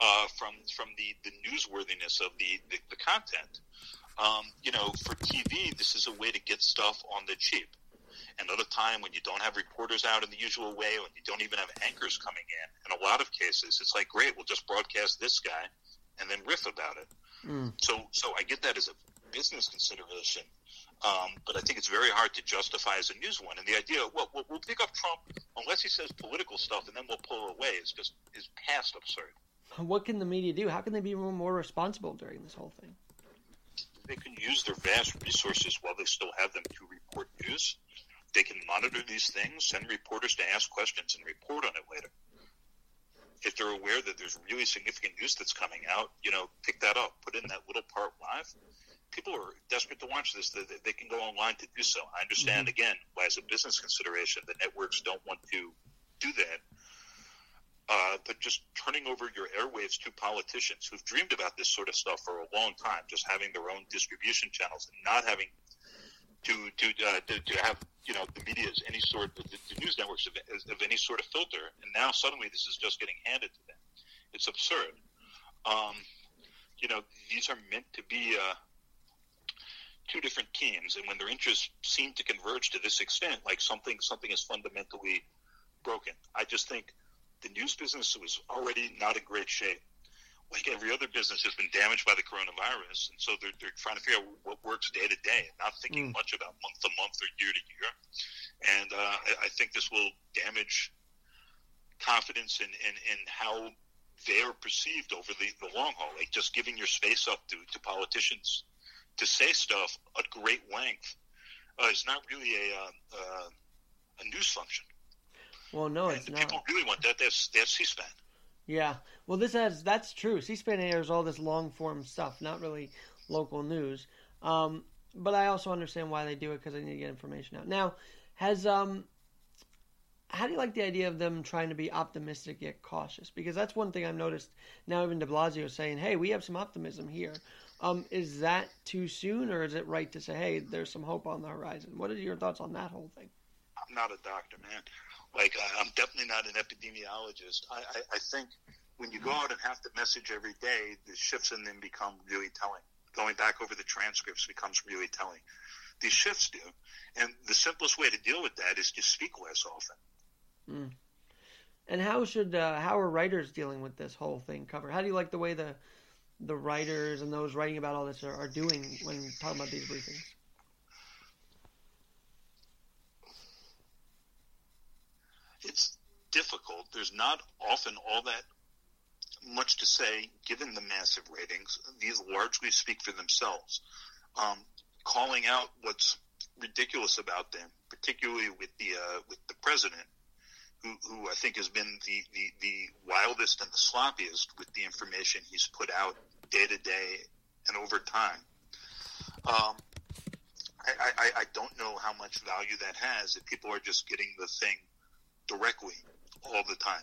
uh, from from the, the newsworthiness of the, the, the content. Um, you know, for TV, this is a way to get stuff on the cheap. And Another time when you don't have reporters out in the usual way, when you don't even have anchors coming in, in a lot of cases, it's like, great, we'll just broadcast this guy and then riff about it. Mm. So, so I get that as a business consideration. Um, but I think it's very hard to justify as a news one. And the idea, well, we'll, we'll pick up Trump unless he says political stuff, and then we'll pull away. Is just is past absurd. What can the media do? How can they be more responsible during this whole thing? They can use their vast resources while they still have them to report news. They can monitor these things, send reporters to ask questions, and report on it later. If they're aware that there's really significant news that's coming out, you know, pick that up, put in that little part live, people are desperate to watch this. They, they can go online to do so. I understand, mm-hmm. again, why as a business consideration, the networks don't want to do that. Uh, but just turning over your airwaves to politicians who've dreamed about this sort of stuff for a long time, just having their own distribution channels and not having to to uh, to, to, have you know the media as any sort of the, the news networks of, of, any sort of filter, and now suddenly this is just getting handed to them. It's absurd. Um, you know, these are meant to be. Uh, two different teams, and when their interests seem to converge to this extent, like something something is fundamentally broken. I just think the news business was already not in great shape. Like every other business has been damaged by the coronavirus, and so they're, they're trying to figure out what works day to day, and not thinking mm. much about month to month or year to year. And uh, I, I think this will damage confidence in, in, in how they are perceived over the, the long haul. Like just giving your space up to, to politicians to say stuff at great length uh, is not really a uh, uh, a news function. Well, no, and it's not. People really want that. That's that's C-SPAN. Yeah, well, this has that's true. C-SPAN airs all this long form stuff, not really local news. Um, but I also understand why they do it because they need to get information out. Now, has um, how do you like the idea of them trying to be optimistic yet cautious? Because that's one thing I've noticed now. Even De Blasio saying, "Hey, we have some optimism here." Um, is that too soon, or is it right to say, hey, there's some hope on the horizon? What are your thoughts on that whole thing? I'm not a doctor, man. Like, I'm definitely not an epidemiologist. I, I, I think when you go out and have to message every day, the shifts in them become really telling. Going back over the transcripts becomes really telling. These shifts do. And the simplest way to deal with that is to speak less often. Mm. And how should uh, how are writers dealing with this whole thing cover? How do you like the way the the writers and those writing about all this are, are doing when talking about these briefings? It's difficult. There's not often all that much to say given the massive ratings. These largely speak for themselves. Um, calling out what's ridiculous about them, particularly with the uh, with the president, who, who I think has been the, the, the wildest and the sloppiest with the information he's put out day to day and over time. Um, I, I, I don't know how much value that has if people are just getting the thing directly all the time.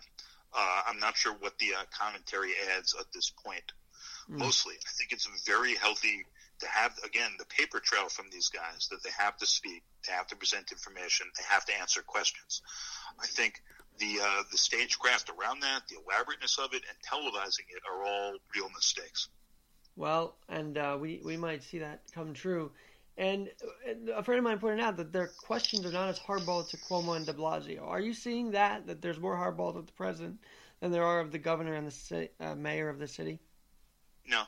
Uh, I'm not sure what the uh, commentary adds at this point. Mm. Mostly, I think it's very healthy to have again the paper trail from these guys that they have to speak, they have to present information, they have to answer questions. I think the uh, the stagecraft around that, the elaborateness of it, and televising it are all real mistakes. Well, and uh, we we might see that come true. And a friend of mine pointed out that their questions are not as hardball to Cuomo and De Blasio. Are you seeing that? That there's more hardballs with the president than there are of the governor and the city, uh, mayor of the city? No.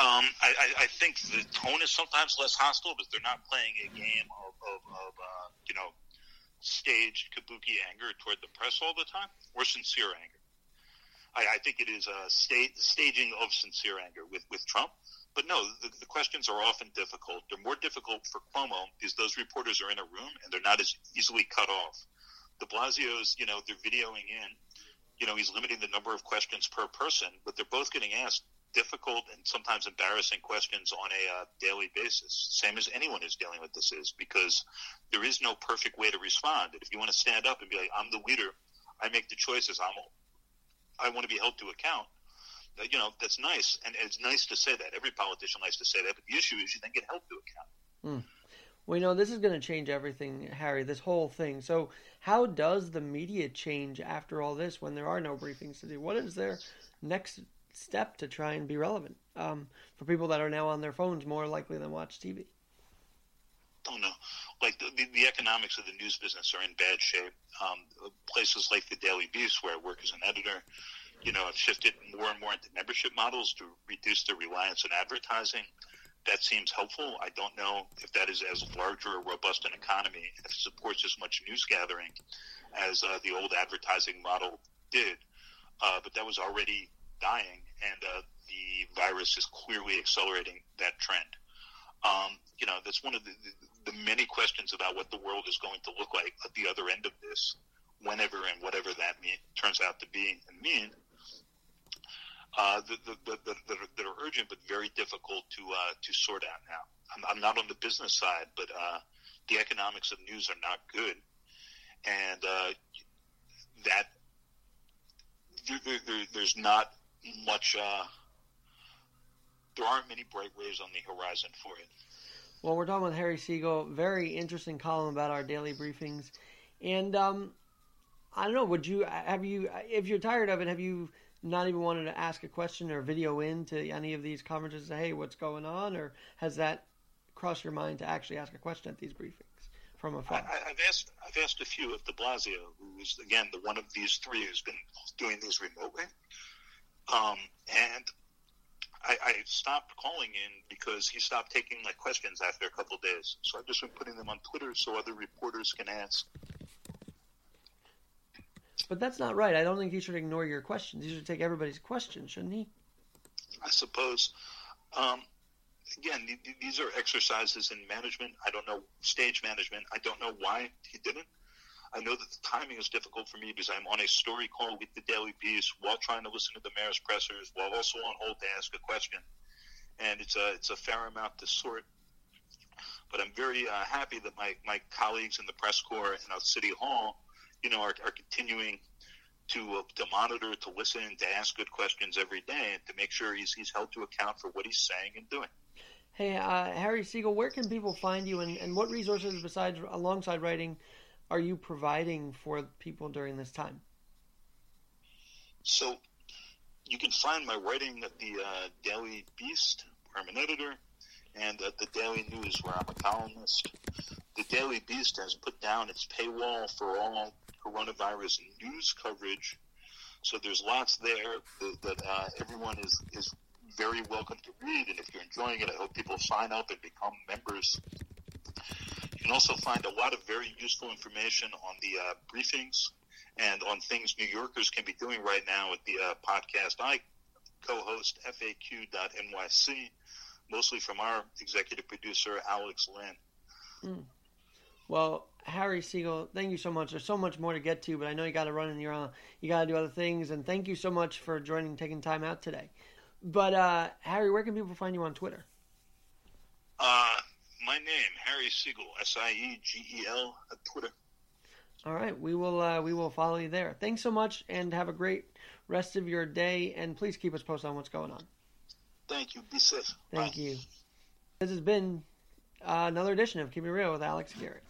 Um, I, I, think the tone is sometimes less hostile, but they're not playing a game of, of, of uh, you know, staged kabuki anger toward the press all the time, or sincere anger. I, I think it is a sta- staging of sincere anger with, with Trump. But no, the, the, questions are often difficult. They're more difficult for Cuomo because those reporters are in a room and they're not as easily cut off. De Blasio's, you know, they're videoing in. You know, he's limiting the number of questions per person, but they're both getting asked difficult and sometimes embarrassing questions on a uh, daily basis, same as anyone who's dealing with this is, because there is no perfect way to respond. If you want to stand up and be like, "I'm the leader, I make the choices, I'm, I want to be held to account," you know, that's nice, and it's nice to say that. Every politician likes to say that, but the issue is you then get held to account. Hmm. Well, you know, this is going to change everything, Harry. This whole thing. So, how does the media change after all this when there are no briefings to do? What is their next step to try and be relevant um, for people that are now on their phones more likely than watch TV? Don't know. Like the, the, economics of the news business are in bad shape. Um, places like the Daily Beast, where I work as an editor, you know, have shifted more and more into membership models to reduce the reliance on advertising. That seems helpful. I don't know if that is as large or robust an economy if supports as much news gathering as uh, the old advertising model did. Uh, but that was already dying, and uh, the virus is clearly accelerating that trend. Um, you know, that's one of the, the, the many questions about what the world is going to look like at the other end of this, whenever and whatever that mean, turns out to be and mean uh, that, that, that, that, are, urgent but very difficult to uh, to sort out now. I'm, I'm not on the business side, but uh, the economics of news are not good, and uh, that there, there, there's not much. Uh, there aren't many bright rays on the horizon for it. Well, we're talking with Harry Siegel. Very interesting column about our daily briefings, and um, I don't know. Would you have you if you're tired of it? Have you not even wanted to ask a question or video in to any of these conferences? Say, hey, what's going on? Or has that crossed your mind to actually ask a question at these briefings from a phone? I, have asked. I've asked a few of De Blasio, who is again the one of these three who's been doing these remotely, um, and I, I, stopped calling in because he stopped taking my questions after a couple of days. So I've just been putting them on Twitter so other reporters can ask. But that's not right. I don't think he should ignore your questions. He should take everybody's questions, shouldn't he? I suppose. Um, again, these are exercises in management. I don't know stage management. I don't know why he didn't. I know that the timing is difficult for me because I'm on a story call with the Daily Beast while trying to listen to the mayor's pressers, while also on hold to ask a question, and it's a it's a fair amount to sort. But I'm very uh, happy that my, my colleagues in the press corps and at City Hall you know, are, are continuing to uh, to monitor, to listen, to ask good questions every day, and to make sure he's he's held to account for what he's saying and doing. Hey, uh, Harry Siegel, where can people find you, and, and what resources besides alongside writing are you providing for people during this time? So, you can find my writing at the uh, Daily Beast, where I'm an editor, and at the Daily News, where I'm a columnist. The Daily Beast has put down its paywall for all coronavirus news coverage. So there's lots there that, that uh, everyone is, is very welcome to read. And if you're enjoying it, I hope people sign up and become members. You can also find a lot of very useful information on the uh, briefings and on things New Yorkers can be doing right now with the uh, podcast. I co-host FAQ.NYC, mostly from our executive producer Alex Lynn. Mm. Well, Harry Siegel, thank you so much. There's so much more to get to, but I know you got to run and you're on, you got to do other things. And thank you so much for joining, taking time out today. But uh, Harry, where can people find you on Twitter? Uh, my name Harry Siegel, S I E G E L, at Twitter. All right, we will uh, we will follow you there. Thanks so much, and have a great rest of your day. And please keep us posted on what's going on. Thank you. Be safe. Thank Bye. you. This has been uh, another edition of Keep It Real with Alex Garrett.